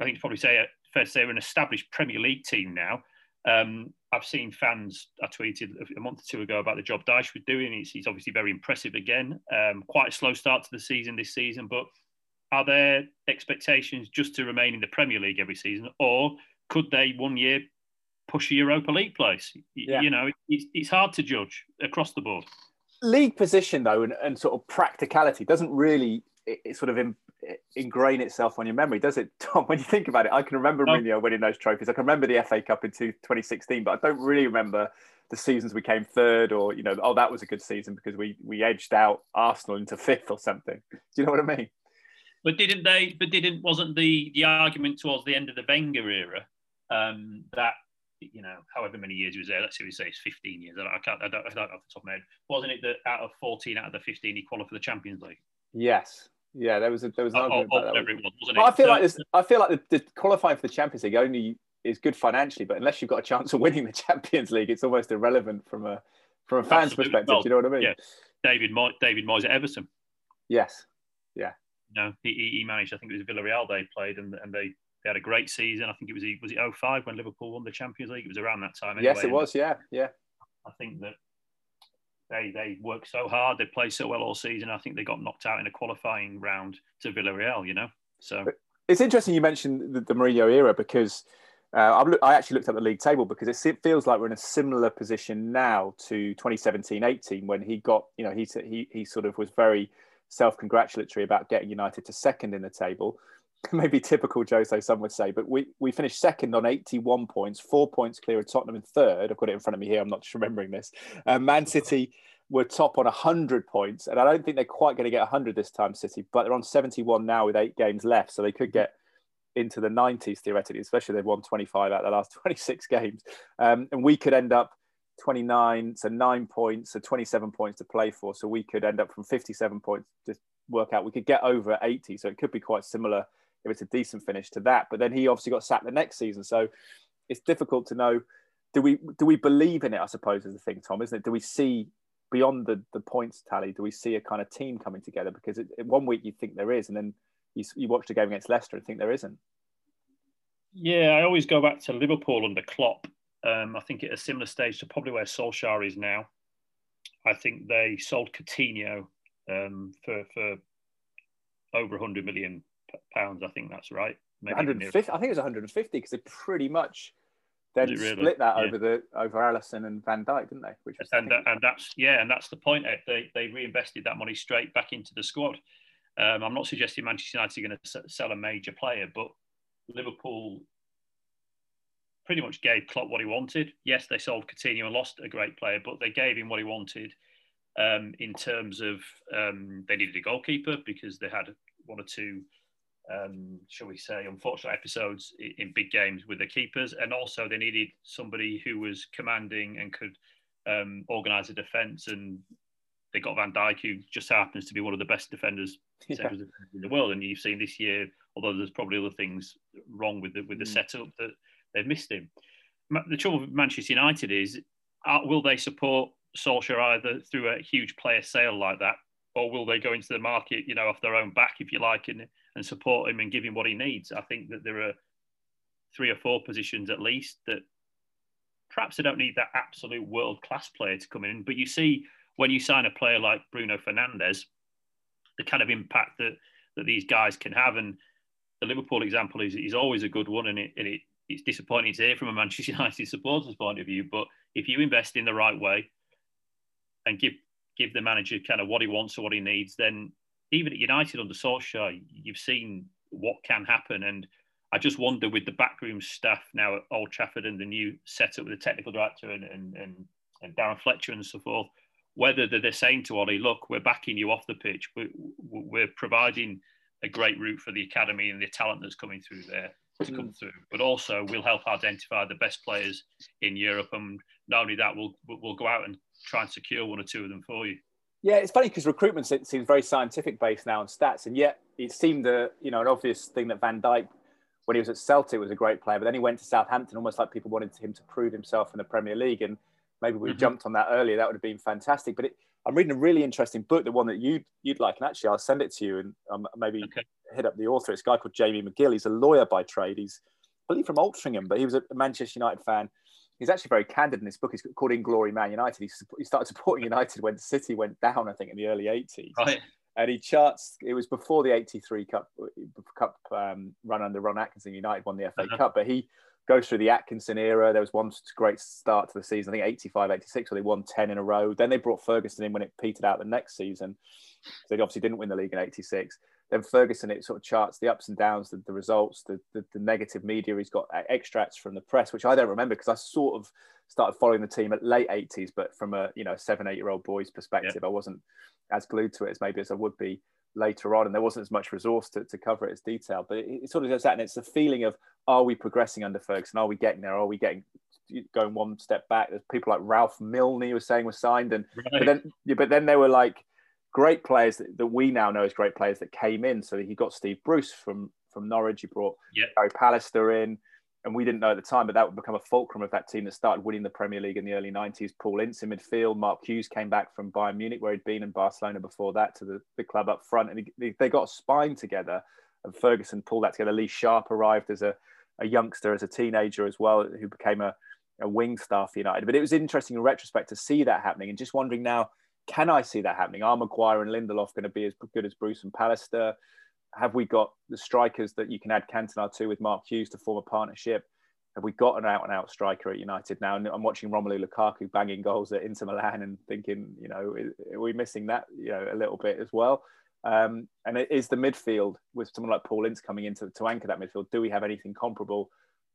Speaker 2: I think, it's probably say fair to say, are an established Premier League team now. Um, I've seen fans. I tweeted a month or two ago about the job Dyche was doing. He's, he's obviously very impressive again. Um, quite a slow start to the season this season, but are their expectations just to remain in the Premier League every season, or could they one year push a Europa League place? Yeah. You know, it's, it's hard to judge across the board.
Speaker 1: League position, though, and, and sort of practicality doesn't really it, it sort of in, ingrain itself on your memory, does it, Tom? When you think about it, I can remember oh. Mourinho winning those trophies. I can remember the FA Cup in 2016, but I don't really remember the seasons we came third or you know oh that was a good season because we we edged out Arsenal into fifth or something. Do you know what I mean?
Speaker 2: But didn't they? But didn't wasn't the the argument towards the end of the Wenger era um, that you know however many years he was there? Let's see, we say it's 15 years. I can't. I don't, I don't off the top of my head. Wasn't it that out of 14 out of the 15 he qualified for the Champions League?
Speaker 1: Yes. Yeah, there was a, there was an
Speaker 2: oh,
Speaker 1: argument
Speaker 2: oh,
Speaker 1: about
Speaker 2: that. Oh, it
Speaker 1: was, I feel so, like this, I feel like the, the qualifying for the Champions League only is good financially, but unless you've got a chance of winning the Champions League, it's almost irrelevant from a from a fan's Absolutely. perspective. Well, do you know what I mean?
Speaker 2: Yeah. David David Moyes at Everton.
Speaker 1: Yes. Yeah.
Speaker 2: No, he, he managed. I think it was Villarreal they played, and and they, they had a great season. I think it was was it 05 when Liverpool won the Champions League. It was around that time.
Speaker 1: Anyway. Yes, it was. Yeah, yeah.
Speaker 2: I think that they they worked so hard. They played so well all season. I think they got knocked out in a qualifying round to Villarreal. You know, so
Speaker 1: it's interesting you mentioned the, the Mourinho era because uh, i actually looked at the league table because it feels like we're in a similar position now to 2017-18 when he got, you know, he he he sort of was very self-congratulatory about getting United to second in the table. Maybe typical Jose, some would say, but we we finished second on 81 points, four points clear of Tottenham in third. I've got it in front of me here. I'm not just remembering this. Uh, Man City were top on 100 points, and I don't think they're quite going to get 100 this time, City, but they're on 71 now with eight games left, so they could get into the 90s theoretically, especially they've won 25 out of the last 26 games. Um, and we could end up 29, so nine points, so 27 points to play for. So we could end up from 57 points to work out. We could get over 80. So it could be quite similar if it's a decent finish to that. But then he obviously got sacked the next season. So it's difficult to know. Do we do we believe in it? I suppose is the thing, Tom, isn't it? Do we see beyond the the points tally? Do we see a kind of team coming together? Because it, one week you think there is, and then you, you watched a game against Leicester and think there isn't.
Speaker 2: Yeah, I always go back to Liverpool under Klopp. Um, I think at a similar stage to probably where Solskjaer is now. I think they sold Coutinho um, for for over 100 million pounds. I think that's right.
Speaker 1: Maybe 150. I think it was 150 because they pretty much then really? split that yeah. over the over Alisson and Van Dijk, didn't they?
Speaker 2: Which was, and, and that's yeah, and that's the point. Ed. They they reinvested that money straight back into the squad. Um, I'm not suggesting Manchester United are going to sell a major player, but Liverpool pretty much gave Klopp what he wanted. Yes, they sold Coutinho and lost a great player, but they gave him what he wanted um, in terms of um, they needed a goalkeeper because they had one or two, um, shall we say, unfortunate episodes in big games with the keepers, and also they needed somebody who was commanding and could um, organise a defence and they got Van Dijk, who just happens to be one of the best defenders yeah. in the world. And you've seen this year, although there's probably other things wrong with the with the mm. setup, that they've missed him. The trouble with Manchester United is, uh, will they support Solskjaer either through a huge player sale like that, or will they go into the market, you know, off their own back, if you like, and and support him and give him what he needs? I think that there are three or four positions at least that perhaps they don't need that absolute world class player to come in, but you see when you sign a player like Bruno Fernandes, the kind of impact that that these guys can have, and the Liverpool example is is always a good one, and it, and it it's disappointing to hear from a Manchester United supporter's point of view. But if you invest in the right way and give give the manager kind of what he wants or what he needs, then even at United under Solskjaer, you've seen what can happen. And I just wonder with the backroom staff now at Old Trafford and the new setup with the technical director and, and, and, and Darren Fletcher and so forth, whether they're saying to Ollie, look, we're backing you off the pitch, we're, we're providing a great route for the academy and the talent that's coming through there to come mm. through, but also we'll help identify the best players in Europe, and not only that, we'll we'll go out and try and secure one or two of them for you.
Speaker 1: Yeah, it's funny because recruitment seems very scientific based now on stats, and yet it seemed a you know an obvious thing that Van Dijk, when he was at Celtic, was a great player, but then he went to Southampton, almost like people wanted him to prove himself in the Premier League, and maybe we mm-hmm. jumped on that earlier. That would have been fantastic. But it, I'm reading a really interesting book, the one that you'd you'd like, and actually I'll send it to you and um, maybe okay. hit up the author. It's a guy called Jamie Magill. He's a lawyer by trade. He's I believe from Altrincham, but he was a Manchester United fan. He's actually very candid in this book. He's called In Glory Man United. He, he started supporting United when City went down, I think, in the early 80s.
Speaker 2: Right.
Speaker 1: and he charts. It was before the '83 Cup Cup um, run under Ron Atkinson. United won the FA uh-huh. Cup, but he goes through the Atkinson era. There was one great start to the season. I think 85, 86, where they won 10 in a row. Then they brought Ferguson in when it petered out the next season. They obviously didn't win the league in 86. Then Ferguson, it sort of charts the ups and downs, the, the results, the, the, the negative media. He's got extracts from the press, which I don't remember because I sort of started following the team at late 80s, but from a, you know, seven, eight year old boy's perspective, yeah. I wasn't as glued to it as maybe as I would be later on, and there wasn't as much resource to, to cover it as detail. But it, it sort of does that, and it's the feeling of are we progressing under Ferguson? Are we getting there? Are we getting going one step back? There's people like Ralph Milne was saying was signed, and right. but then yeah, but then they were like great players that, that, we now know as great players that came in. So he got Steve Bruce from from Norwich. He brought
Speaker 2: yeah.
Speaker 1: Gary Pallister in and we didn't know at the time, but that would become a fulcrum of that team that started winning the Premier League in the early 90s. Paul Ince in midfield, Mark Hughes came back from Bayern Munich, where he'd been in Barcelona before that, to the, the club up front. And he, they got a spine together, and Ferguson pulled that together. Lee Sharpe arrived as a, a youngster, as a teenager as well, who became a, a wing star for United. But it was interesting in retrospect to see that happening and just wondering now, can I see that happening? Are Maguire and Lindelof going to be as good as Bruce and Pallister? Have we got the strikers that you can add Cantona to with Mark Hughes to form a partnership? have we got an out and out striker at United now? And I'm watching Romelu Lukaku banging goals at Inter Milan and thinking, you know, are we missing that, you know, a little bit as well? Um, and it is the midfield with someone like Paul Ince coming in to, to anchor that midfield. Do we have anything comparable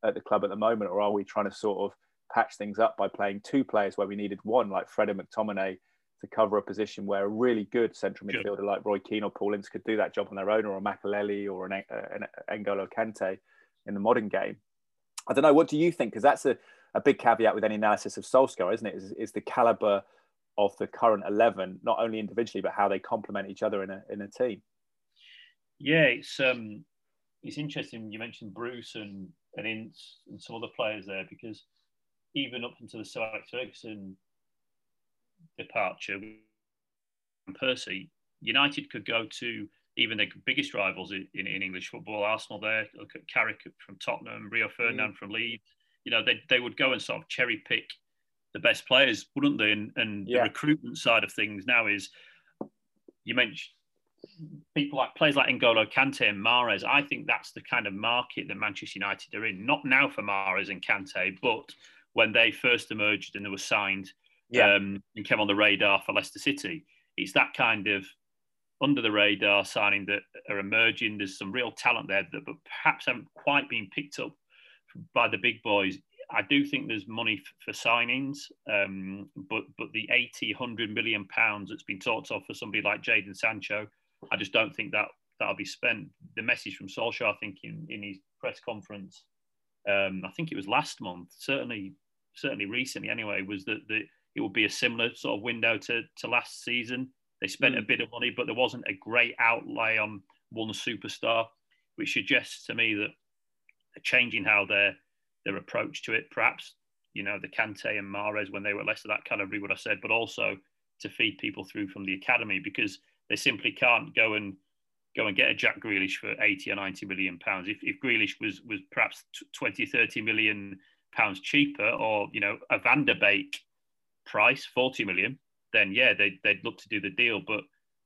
Speaker 1: at the club at the moment, or are we trying to sort of patch things up by playing two players where we needed one, like Fred and McTominay, to cover a position where a really good central midfielder sure. like Roy Keane or Paul Ince could do that job on their own, or a Makelele or an, an, an N'Golo Kante in the modern game. I don't know. What do you think? Because that's a, a big caveat with any analysis of Solskjaer, isn't it? Is, is the caliber of the current 11, not only individually, but how they complement each other in a, in a team.
Speaker 2: Yeah, it's um, it's interesting. You mentioned Bruce and, and Ince and some other players there because even up until the Sir Alex Ferguson departure and Percy, United could go to even the biggest rivals in, in, in, English football, Arsenal there, look at Carrick from Tottenham, Rio Ferdinand mm. from Leeds. You know, they, they would go and sort of cherry pick the best players, wouldn't they? And, and yeah. the recruitment side of things now is, you mentioned people like players like N'Golo Kante and Mahrez. I think that's the kind of market that Manchester United are in. Not now for Mahrez and Kante, but when they first emerged and they were signed yeah. um, and came on the radar for Leicester City. It's that kind of under the radar signing that are emerging. There's some real talent there that but perhaps haven't quite been picked up by the big boys. I do think there's money for signings, um, but but the 80, 100 million pounds that's been talked of for somebody like Jadon Sancho, I just don't think that that'll be spent. The message from Solskjaer, I think, in, in his press conference, um, I think it was last month, certainly certainly recently anyway, was that the, it would be a similar sort of window to, to last season. They spent mm. a bit of money, but there wasn't a great outlay on one superstar, which suggests to me that they're changing how their their approach to it, perhaps you know the Kante and Mahrez when they were less of that calibre, what I said, but also to feed people through from the academy because they simply can't go and go and get a Jack Grealish for 80 or 90 million pounds. If, if Grealish was was perhaps 20, 30 million pounds cheaper, or you know a Van der Beek price, 40 million, then yeah, they'd, they'd look to do the deal. But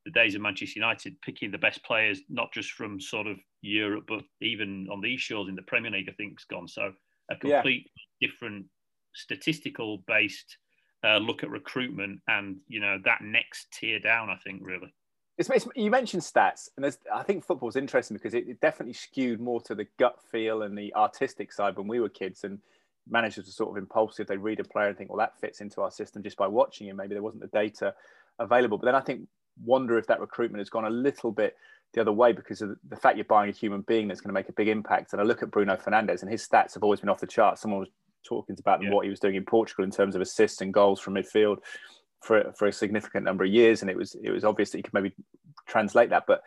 Speaker 2: the days of Manchester United picking the best players, not just from sort of Europe, but even on these shores in the Premier League, I think, has gone. So a complete yeah. different statistical based uh, look at recruitment and, you know, that next tier down, I think, really.
Speaker 1: It's, it's, you mentioned stats, and there's, I think football is interesting because it, it, definitely skewed more to the gut feel and the artistic side when we were kids. And managers are sort of impulsive. They read a player and think, well, that fits into our system just by watching him. Maybe there wasn't the data available. But then I think wonder if that recruitment has gone a little bit the other way because of the fact you're buying a human being that's going to make a big impact. And I look at Bruno Fernandes and his stats have always been off the chart. Someone was talking about yeah. what he was doing in Portugal in terms of assists and goals from midfield for, for a significant number of years. And it was it was obvious that he could maybe translate that. But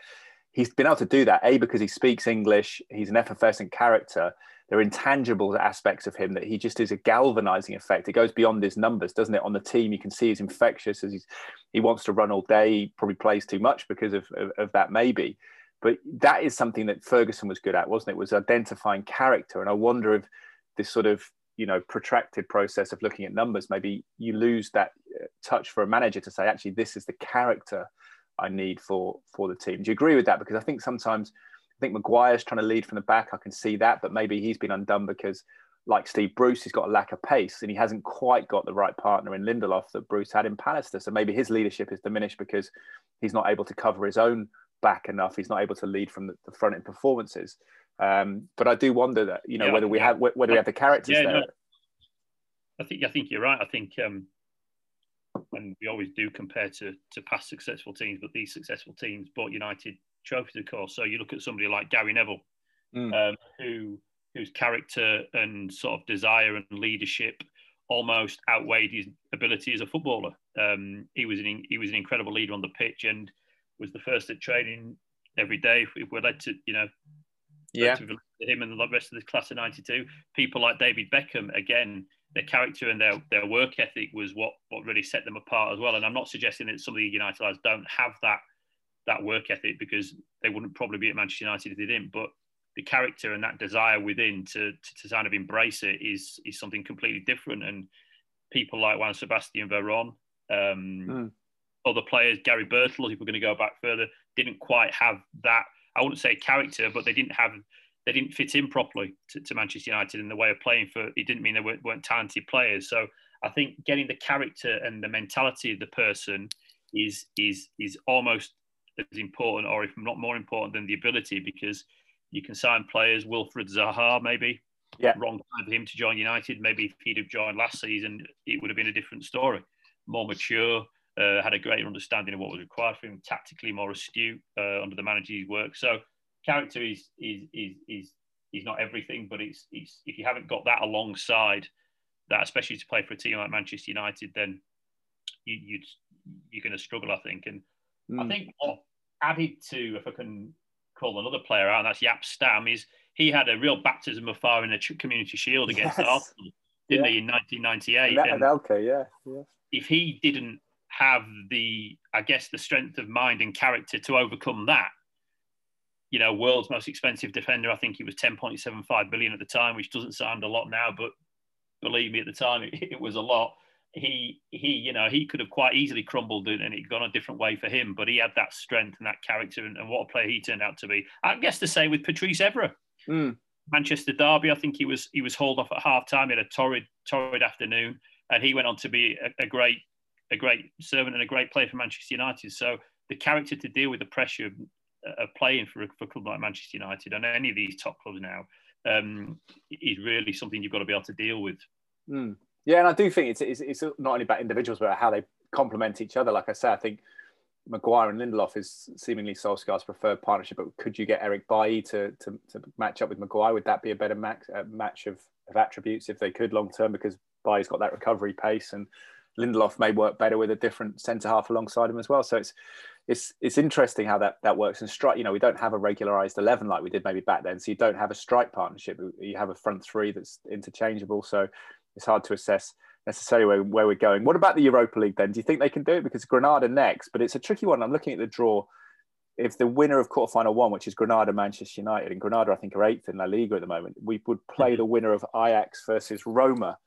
Speaker 1: he's been able to do that, A, because he speaks English, he's an effervescent character, there are intangible aspects of him that he just is a galvanizing effect. It goes beyond his numbers, doesn't it? On the team, you can see he's infectious as he's he wants to run all day. He probably plays too much because of, of, of that, maybe. But that is something that Ferguson was good at, wasn't it? Was identifying character. And I wonder if this sort of you know protracted process of looking at numbers, maybe you lose that uh, touch for a manager to say, actually, this is the character I need for for the team. Do you agree with that? Because I think sometimes I think Maguire's trying to lead from the back. I can see that, but maybe he's been undone because, like Steve Bruce, he's got a lack of pace and he hasn't quite got the right partner in Lindelof that Bruce had in Pallister. So maybe his leadership is diminished because he's not able to cover his own back enough. He's not able to lead from the, the front in performances. Um, but I do wonder that you know yeah, whether we have whether we have the characters yeah, there. No,
Speaker 2: I think I think you're right. I think um, and we always do compare to to past successful teams, but these successful teams brought United trophies, of course. So you look at somebody like Gary Neville, mm. um, who whose character and sort of desire and leadership almost outweighed his ability as a footballer. Um, he was an he was an incredible leader on the pitch and was the first at training every day. If we're led to, you know,
Speaker 1: yeah, to
Speaker 2: him and the rest of the class of '92, people like David Beckham again their character and their, their work ethic was what, what really set them apart as well. And I'm not suggesting that some of the United lads don't have that that work ethic because they wouldn't probably be at Manchester United if they didn't. But the character and that desire within to, to, to kind of embrace it is is something completely different. And people like Juan Sebastian Veron, um, mm. other players, Gary Birtles, if we're going to go back further, didn't quite have that. I wouldn't say character, but they didn't have they didn't fit in properly to, to, Manchester United in the way of playing for. It didn't mean they weren't, weren't, talented players. So I think getting the character and the mentality of the person is is is almost as important, or if not more important than the ability, because you can sign players. Wilfried Zaha, maybe.
Speaker 1: Yeah.
Speaker 2: Wrong time for him to join United. Maybe if he'd have joined last season, it would have been a different story. More mature, uh, had a greater understanding of what was required for him, tactically more astute uh, under the manager's work. So character is is is is is not everything, but it's it's if you haven't got that alongside that, especially to play for a team like Manchester United, then you you you're going to struggle, I think. And mm. I hmm. think what added to, if I can call another player out, and that's Jaap Stam, is he had a real baptism of fire in the Community Shield against yes. Arsenal, didn't yeah. he, in 1998?
Speaker 1: And, and yeah, yeah.
Speaker 2: If he didn't have the, I guess, the strength of mind and character to overcome that, you know, world's most expensive defender. I think he was 10.75 billion at the time, which doesn't sound a lot now, but believe me, at the time it, it was a lot. He, he, you know, he could have quite easily crumbled and it gone a different way for him, but he had that strength and that character, and, and what a player he turned out to be. I guess the same with Patrice Evra.
Speaker 1: Mm.
Speaker 2: Manchester Derby, I think he was he was hauled off at half time. He had a torrid torrid afternoon, and he went on to be a, a great a great servant and a great player for Manchester United. So the character to deal with the pressure of playing for a, for a club like Manchester United and any of these top clubs now um, is really something you've got to be able to deal with.
Speaker 1: Mm. Yeah, and I do think it's, it's, it's not only about individuals, but how they complement each other. Like I said, I think Maguire and Lindelof is seemingly Solskjaer's preferred partnership. But could you get Eric Bailly to, to, to match up with Maguire? Would that be a better max, uh, match of, of attributes if they could long term? Because Bailly's got that recovery pace and Lindelof may work better with a different centre half alongside him as well. So it's it's it's interesting how that that works. And strike, you know, we don't have a regularized eleven like we did maybe back then. So you don't have a strike partnership. You have a front three that's interchangeable. So it's hard to assess necessarily where, where we're going. What about the Europa League then? Do you think they can do it? Because Granada next, but it's a tricky one. I'm looking at the draw. If the winner of quarterfinal one, which is Granada, Manchester United, and Granada, I think are eighth in La Liga at the moment, we would play mm-hmm. the winner of Ajax versus Roma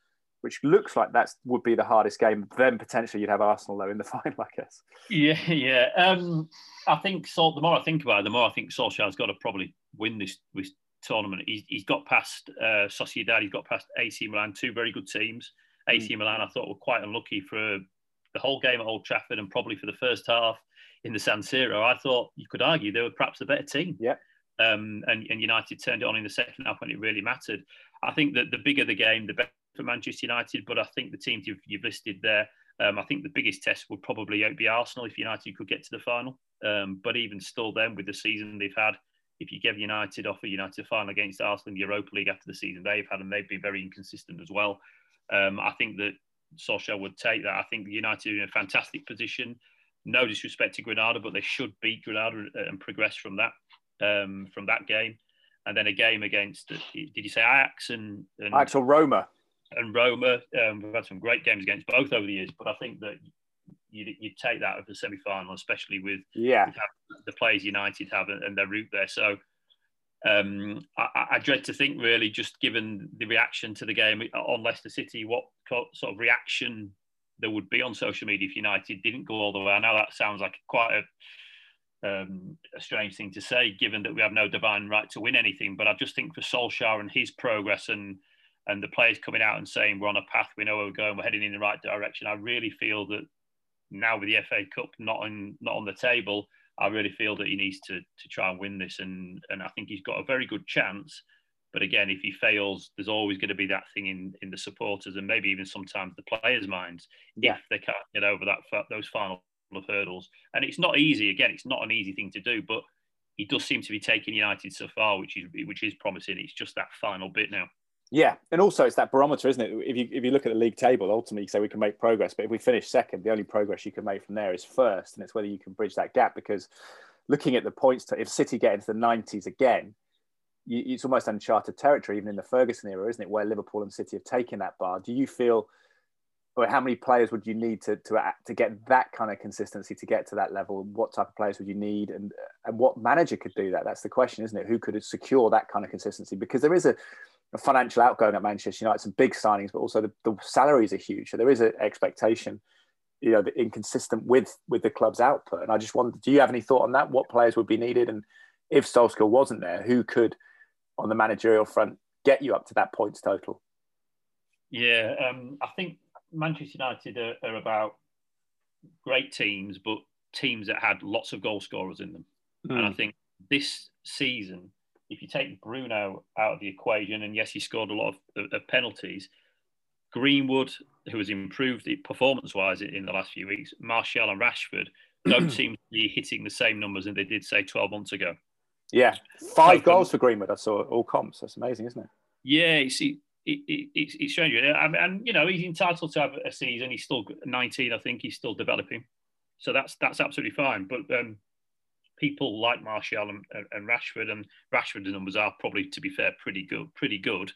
Speaker 1: which looks like that would be the hardest game. Then potentially you'd have Arsenal though in the final, I guess.
Speaker 2: Yeah, yeah. Um, I think so. The more I think about it, the more I think Solskjaer's got to probably win this, this tournament. He's, he's got past uh, Sociedad, he's got past AC Milan, two very good teams. AC mm. Milan, I thought, were quite unlucky for the whole game at Old Trafford and probably for the first half in the San Siro. I thought you could argue they were perhaps a better team.
Speaker 1: Yeah.
Speaker 2: Um, and, and United turned it on in the second half when it really mattered. I think that the bigger the game, the better for Manchester United, but I think the teams you've, you've listed there, um, I think the biggest test would probably be Arsenal if United could get to the final. Um, but even still, then with the season they've had, if you give United off a United final against Arsenal in the Europa League after the season they've had, and they've been very inconsistent as well, um, I think that Solskjaer would take that. I think United are in a fantastic position. No disrespect to Granada, but they should beat Granada and progress from that um, from that game. And then a game against, did you say Ajax and, and
Speaker 1: Ajax or Roma?
Speaker 2: and Roma. Um, we've had some great games against both over the years, but I think that you you take that of the semi final, especially with,
Speaker 1: yeah.
Speaker 2: the players United have and, their route there. So um, I, I, dread to think, really, just given the reaction to the game on Leicester City, what sort of reaction there would be on social media if United didn't go all the way. I know that sounds like quite a, um, a strange thing to say, given that we have no divine right to win anything. But I just think for Solskjaer and his progress and and the players coming out and saying we're on a path, we know where we're going, we're heading in the right direction. I really feel that now with the FA Cup not on not on the table, I really feel that he needs to to try and win this, and and I think he's got a very good chance. But again, if he fails, there's always going to be that thing in, in the supporters and maybe even sometimes the players' minds yeah. if they can't get over that those final of hurdles. And it's not easy. Again, it's not an easy thing to do, but he does seem to be taking United so far, which is which is promising. It's just that final bit now.
Speaker 1: Yeah, and also it's that barometer, isn't it? If you if you look at the league table, ultimately you say we can make progress, but if we finish second, the only progress you can make from there is first, and it's whether you can bridge that gap. Because looking at the points, to, if City get into the nineties again, you, it's almost uncharted territory, even in the Ferguson era, isn't it? Where Liverpool and City have taken that bar. Do you feel, or how many players would you need to to to get that kind of consistency to get to that level? What type of players would you need, and and what manager could do that? That's the question, isn't it? Who could secure that kind of consistency? Because there is a financial outgoing at Manchester United, some big signings, but also the, the salaries are huge. So there is an expectation, you know, inconsistent with with the club's output. And I just wonder, do you have any thought on that? What players would be needed, and if Solskjaer wasn't there, who could, on the managerial front, get you up to that points total?
Speaker 2: Yeah, um, I think Manchester United are, are about great teams, but teams that had lots of goal scorers in them. Mm. And I hmm. think this season if you take Bruno out of the equation, and yes, he scored a lot of, of penalties, Greenwood, who has improved performance wise in the last few weeks, Martial and Rashford don't seem to be hitting the same numbers as they did, say, 12 months ago.
Speaker 1: Yeah, five so, goals for Greenwood. I saw all comps. That's amazing, isn't it?
Speaker 2: Yeah, it's, it, it, it's, it's strange. And, and, you know, he's entitled to have a season. He's still 19, I think. He's still developing. So that's that's absolutely fine. But um, people like Martial and, and, Rashford, and Rashford's numbers are probably, to be fair, pretty good. Pretty good.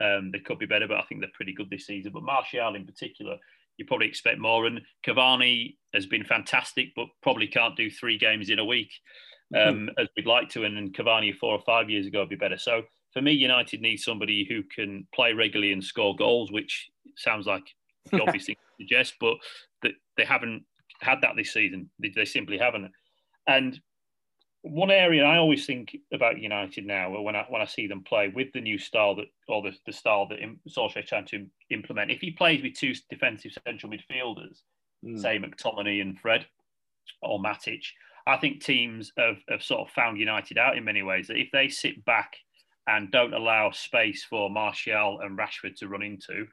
Speaker 2: Um, they could be better, but I think they're pretty good this season. But Martial in particular, you probably expect more. And Cavani has been fantastic, but probably can't do three games in a week um, mm-hmm. as we'd like to. And, and Cavani four or five years ago would be better. So for me, United needs somebody who can play regularly and score goals, which sounds like the obvious thing to suggest, but that they haven't had that this season. They, they simply haven't. And one area I always think about United now, when I when I see them play with the new style that, or the, the style that Solskjaer trying to implement, if he plays with two defensive central midfielders, mm. say McTominay and Fred, or Matic, I think teams have, have sort of found United out in many ways. That if they sit back and don't allow space for Martial and Rashford to run into,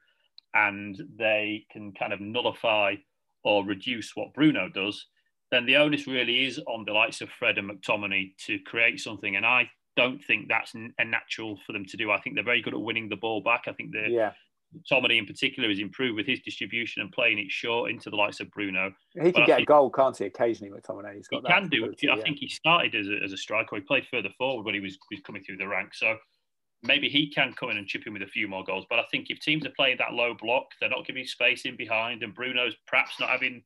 Speaker 2: and they can kind of nullify or reduce what Bruno does, then the onus really is on the likes of Fred and McTominay to create something. And I don't think that's a natural for them to do. I think they're very good at winning the ball back. I think the yeah. McTominay in particular has improved with his distribution and playing it short into the likes of Bruno.
Speaker 1: He can
Speaker 2: but
Speaker 1: get a goal, can't he? Occasionally, McTominay. He's got
Speaker 2: he can do. I yeah. think he started as a, as a striker. He played further forward when he was, was coming through the ranks. So maybe he can come in and chip in with a few more goals. But I think if teams are playing that low block, they're not giving space in behind, and Bruno's perhaps not having,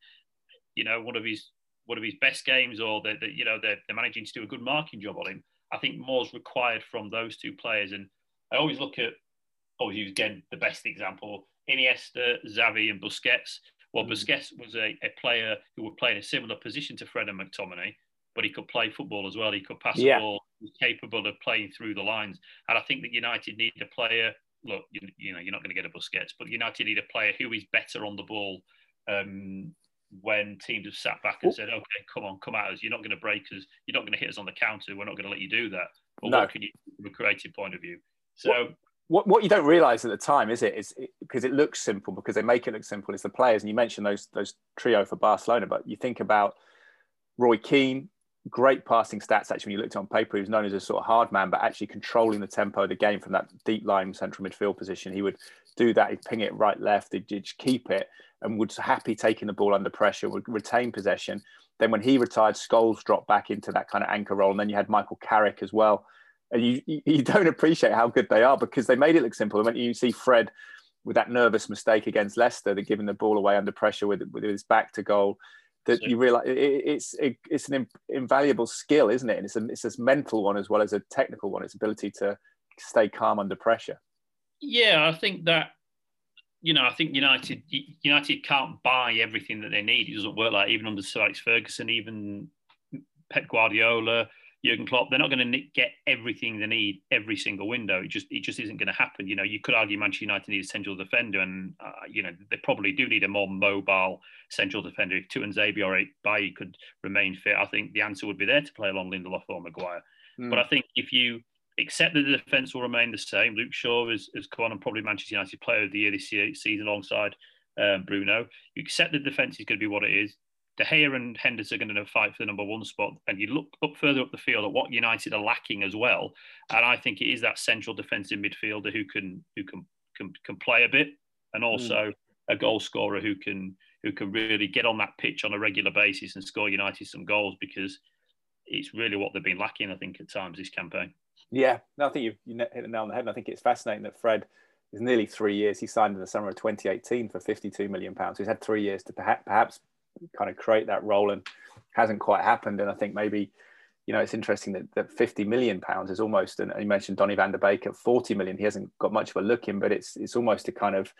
Speaker 2: you know, one of his one of his best games or that you know they're, they're managing to do a good marking job on him. I think more's required from those two players. And I always look at, always use again the best example: Iniesta, Xavi, and Busquets. Well, mm. Busquets was a, a player who would play in a similar position to Fred and McTominay, but he could play football as well. He could pass yeah. the ball. He was capable of playing through the lines. And I think that United need a player. Look, you, you know, you're not going to get a Busquets, but United need a player who is better on the ball um, when teams have sat back and Ooh. said, "Okay, come on, come at us. You're not going to break us. You're not going to hit us on the counter. We're not going to let you do that." But no. what can you, from a creative point of view? So.
Speaker 1: What, what, what you don't realise at the time is it is because it, it looks simple because they make it look simple. It's the players, and you mentioned those those trio for Barcelona, but you think about Roy Keane, great passing stats. Actually, when you looked on paper, he was known as a sort of hard man, but actually controlling the tempo of the game from that deep line central midfield position. He would do that. He'd ping it right, left. He'd just keep it and was happy taking the ball under pressure, would retain possession. Then when he retired, Scholes dropped back into that kind of anchor role. And then you had Michael Carrick as well. And you, you don't appreciate how good they are because they made it look simple. And when you see Fred with that nervous mistake against Leicester, they're giving the ball away under pressure with, with his back to goal, that you realize it, it's it, it's an invaluable skill, isn't it? And it's a, it's a mental one as well as a technical one. Its ability to stay calm under pressure.
Speaker 2: Yeah, I think that you know, I think United United can't buy everything that they need. It doesn't work like even under Sir Alex Ferguson, even Pep Guardiola, Jurgen Klopp. They're not going to get everything they need every single window. It just it just isn't going to happen. You know, you could argue Manchester United need a central defender, and uh, you know they probably do need a more mobile central defender. If Tuanzebe or Bailly could remain fit, I think the answer would be there to play along Lindelof or Maguire. Mm. But I think if you accept that the defence will remain the same. Luke Shaw has, has come on and probably Manchester United Player of the Year this year, season alongside um, Bruno. You accept the defence is going to be what it is. De Gea and Henderson are going to fight for the number one spot, and you look up further up the field at what United are lacking as well. And I think it is that central defensive midfielder who can who can can, can play a bit, and also mm. a goal scorer who can who can really get on that pitch on a regular basis and score United some goals because it's really what they've been lacking. I think at times this campaign.
Speaker 1: Yeah, no, I think you've you hit the nail on the head. And I think it's fascinating that Fred is nearly three years. He signed in the summer of 2018 for 52 million pounds. He's had three years to perhaps kind of create that role and hasn't quite happened. And I think maybe, you know, it's interesting that, that 50 million pounds is almost, and you mentioned Donny van der Beek at 40 million. He hasn't got much of a look in, but it's it's almost a kind of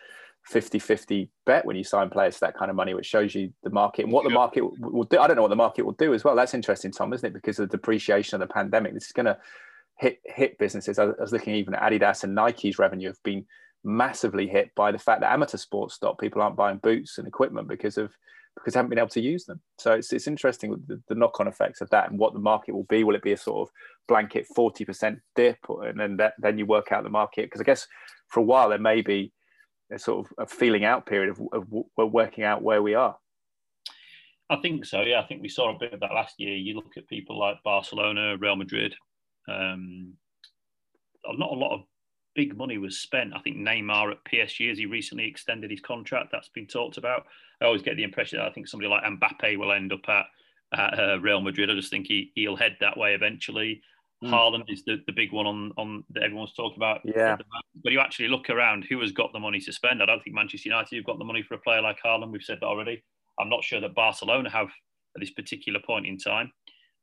Speaker 1: 50 50 bet when you sign players for that kind of money, which shows you the market and what the market will do. I don't know what the market will do as well. That's interesting, Tom, isn't it? Because of the depreciation of the pandemic. This is going to hit hit businesses. I was looking even at Adidas and Nike's revenue have been massively hit by the fact that amateur sports stopped. People aren't buying boots and equipment because of because they haven't been able to use them. So it's it's interesting the, the knock on effects of that and what the market will be. Will it be a sort of blanket forty percent dip, and then that, then you work out the market? Because I guess for a while there may be a sort of a feeling out period of, of, of working out where we are.
Speaker 2: I think so. Yeah, I think we saw a bit of that last year. You look at people like Barcelona, Real Madrid, um, not a lot of big money was spent. I think Neymar at PSG, as he recently extended his contract, that's been talked about. I always get the impression that I think somebody like Mbappe will end up at, at uh, Real Madrid. I just think he, he'll head that way eventually. Mm. Haaland is the, the big one on, on that everyone's talking about.
Speaker 1: Yeah.
Speaker 2: But you actually look around who has got the money to spend. I don't think Manchester United have got the money for a player like Haaland. We've said that already. I'm not sure that Barcelona have at this particular point in time.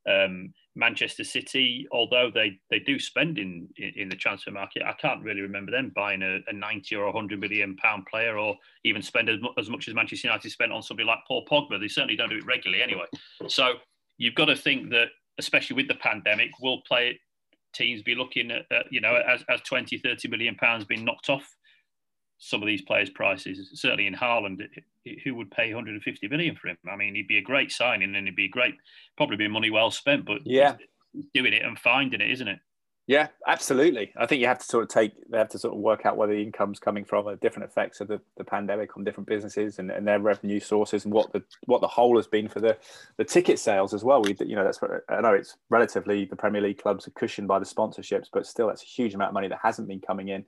Speaker 2: Um, Manchester City, although they, they do spend in, in, the transfer market, I can't really remember them buying a, a 90 or 100 million pound player or even spend as, as much as Manchester United spent on somebody like Paul Pogba. They certainly don't do it regularly anyway. So you've got to think that, especially with the pandemic, will play teams be looking at, at you know, as, as 20, 30 million pounds being knocked off some of these players' prices. Certainly in Haaland, who would pay 150 million for him? I mean, he'd be a great signing and he'd be great, probably be money well spent. But
Speaker 1: yeah,
Speaker 2: doing it and finding it, isn't it?
Speaker 1: Yeah, absolutely. I think you have to sort of take, they have to sort of work out where the income's coming from, the different effects of the, the pandemic on different businesses and, and their revenue sources, and what the what the whole has been for the the ticket sales as well. We, you know, that's I know it's relatively the Premier League clubs are cushioned by the sponsorships, but still, that's a huge amount of money that hasn't been coming in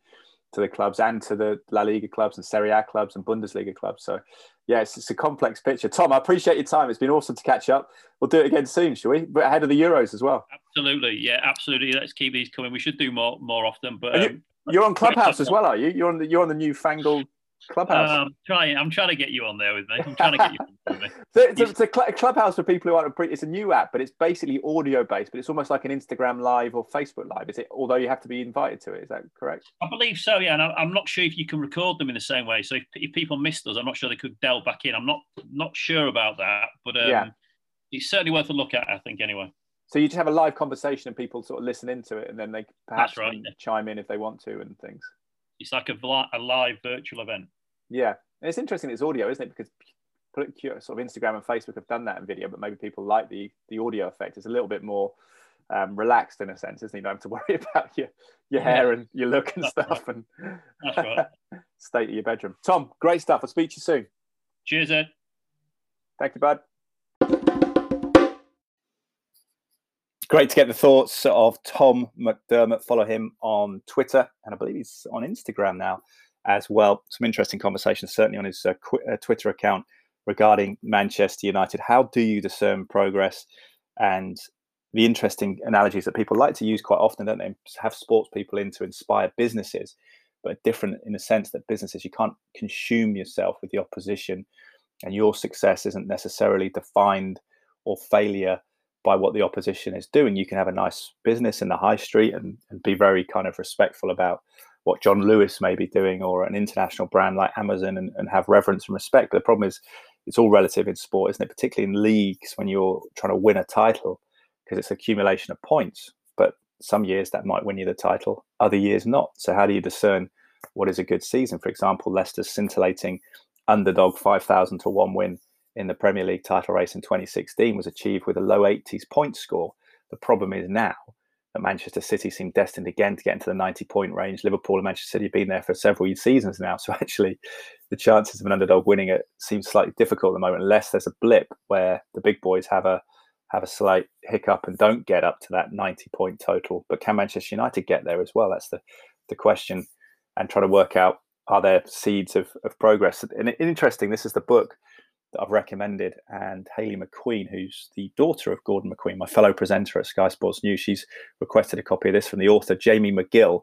Speaker 1: to the clubs and to the La Liga clubs and Serie A clubs and Bundesliga clubs. So, yeah, it's, it's, a complex picture. Tom, I appreciate your time. It's been awesome to catch up. We'll do it again soon, shall we? But ahead of the Euros as well.
Speaker 2: Absolutely, yeah, absolutely. Let's keep these coming. We should do more more often. But um,
Speaker 1: you, are on Clubhouse as well, are you? You're on the you're on the new fangled Clubhouse.
Speaker 2: Um, trying, I'm trying to get you on there with me. I'm trying to get you on there with me. so,
Speaker 1: it's, a Clubhouse for people who aren't. It's a new app, but it's basically audio based. But it's almost like an Instagram Live or Facebook Live. Is it? Although you have to be invited to it. Is that correct?
Speaker 2: I believe so. Yeah, and I'm not sure if you can record them in the same way. So if, if people missed us, I'm not sure they could delve back in. I'm not not sure about that, but um, yeah. it's certainly worth a look at. I think anyway.
Speaker 1: So you just have a live conversation and people sort of listen into it, and then they perhaps right, yeah. chime in if they want to and things.
Speaker 2: It's like a, a live virtual event.
Speaker 1: Yeah, it's interesting. It's audio, isn't it? Because sort of Instagram and Facebook have done that in video, but maybe people like the the audio effect. It's a little bit more um, relaxed in a sense, isn't it? You don't have to worry about your your hair and your look and That's stuff right. and right. state of your bedroom. Tom, great stuff. I'll speak to you soon.
Speaker 2: Cheers, Ed.
Speaker 1: Thank you, bud. Great to get the thoughts of Tom McDermott. Follow him on Twitter, and I believe he's on Instagram now as well. Some interesting conversations, certainly on his uh, qu- uh, Twitter account regarding Manchester United. How do you discern progress? And the interesting analogies that people like to use quite often, don't they? Have sports people in to inspire businesses, but different in the sense that businesses, you can't consume yourself with the opposition, and your success isn't necessarily defined or failure by what the opposition is doing. You can have a nice business in the high street and, and be very kind of respectful about what John Lewis may be doing or an international brand like Amazon and, and have reverence and respect. But the problem is, it's all relative in sport, isn't it? Particularly in leagues when you're trying to win a title because it's accumulation of points. But some years that might win you the title, other years not. So how do you discern what is a good season? For example, Leicester's scintillating underdog 5,000 to 1 win in the Premier League title race in 2016 was achieved with a low 80s point score. The problem is now that Manchester City seem destined again to get into the 90 point range. Liverpool and Manchester City have been there for several seasons now. So actually, the chances of an underdog winning it seems slightly difficult at the moment, unless there's a blip where the big boys have a have a slight hiccup and don't get up to that 90 point total. But can Manchester United get there as well? That's the, the question. And try to work out are there seeds of, of progress. And interesting, this is the book that I've recommended. And Hayley McQueen, who's the daughter of Gordon McQueen, my fellow presenter at Sky Sports News, she's requested a copy of this from the author, Jamie Magill,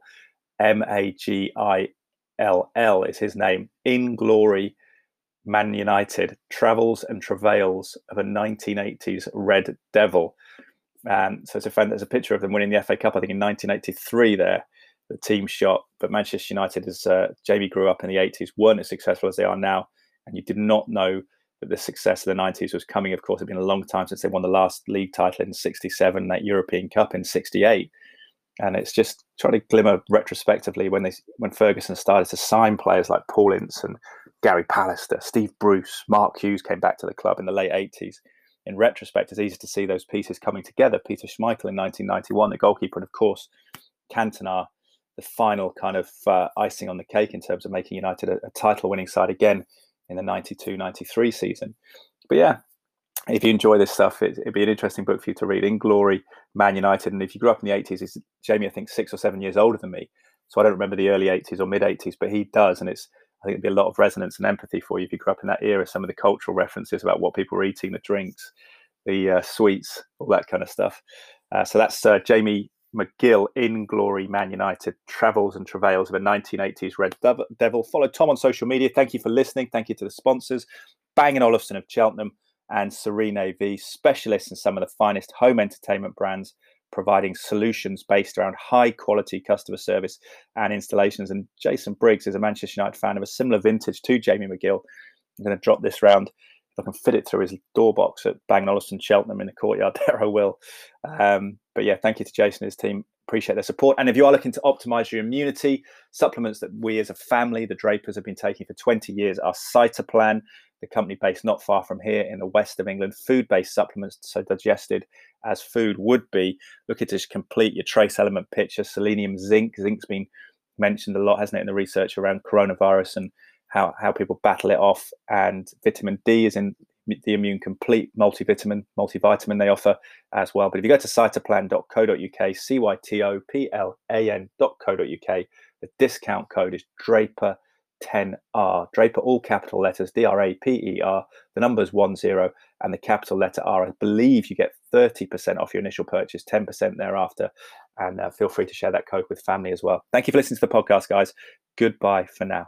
Speaker 1: M A G I L L is his name, In Glory Man United Travels and Travails of a 1980s Red Devil. And so it's a friend, there's a picture of them winning the FA Cup, I think in 1983 there, the team shot. But Manchester United, as uh, Jamie grew up in the 80s, weren't as successful as they are now. And you did not know that the success of the 90s was coming. Of course, it had been a long time since they won the last league title in 67, that European Cup in 68 and it's just trying to glimmer retrospectively when they when Ferguson started to sign players like Paul Ince and Gary Pallister, Steve Bruce, Mark Hughes came back to the club in the late 80s. In retrospect, it's easy to see those pieces coming together. Peter Schmeichel in 1991, the goalkeeper, and of course, Cantona, the final kind of uh, icing on the cake in terms of making United a, a title winning side again in the 92 93 season. But yeah, if you enjoy this stuff, it, would be an interesting book for you to read. In Glory, Man United, and if you grew up in the eighties, is Jamie? I think six or seven years older than me, so I don't remember the early eighties or mid eighties, but he does, and it's I think it'd be a lot of resonance and empathy for you if you grew up in that era. Some of the cultural references about what people were eating, the drinks, the uh, sweets, all that kind of stuff. Uh, so that's uh, Jamie Magill in Glory, Man United, Travels and Travails of a 1980s Red Devil. Follow Tom on social media. Thank you for listening. Thank you to the sponsors, Bang & Olufsen of Cheltenham and Serene AV, specialists in some of the finest home entertainment brands, providing solutions based around high quality customer service and installations. And Jason Briggs is a Manchester United fan of a similar vintage to Jamie Magill. I'm going to drop this round. I can fit it through his door box at Bang Olufsen Cheltenham in the courtyard there, I will. Um, but yeah, thank you to Jason and his team. Appreciate their support. And if you are looking to optimize your immunity, supplements that we as a family, the Drapers, have been taking for 20 years are Cytoplan the company based not far from here in the west of England, food based supplements, so digested as food would be. Looking to complete your trace element picture, selenium, zinc. Zinc's been mentioned a lot, hasn't it, in the research around coronavirus and how, how people battle it off. And vitamin D is in the Immune Complete multivitamin, multivitamin they offer as well. But if you go to cytoplan.co.uk, C Y T O P L A N.co.uk, the discount code is Draper 10R. Draper, all capital letters, D R A P E R. The number's 10 and the capital letter R. I believe you get 30% off your initial purchase, 10% thereafter. And uh, feel free to share that code with family as well. Thank you for listening to the podcast, guys. Goodbye for now.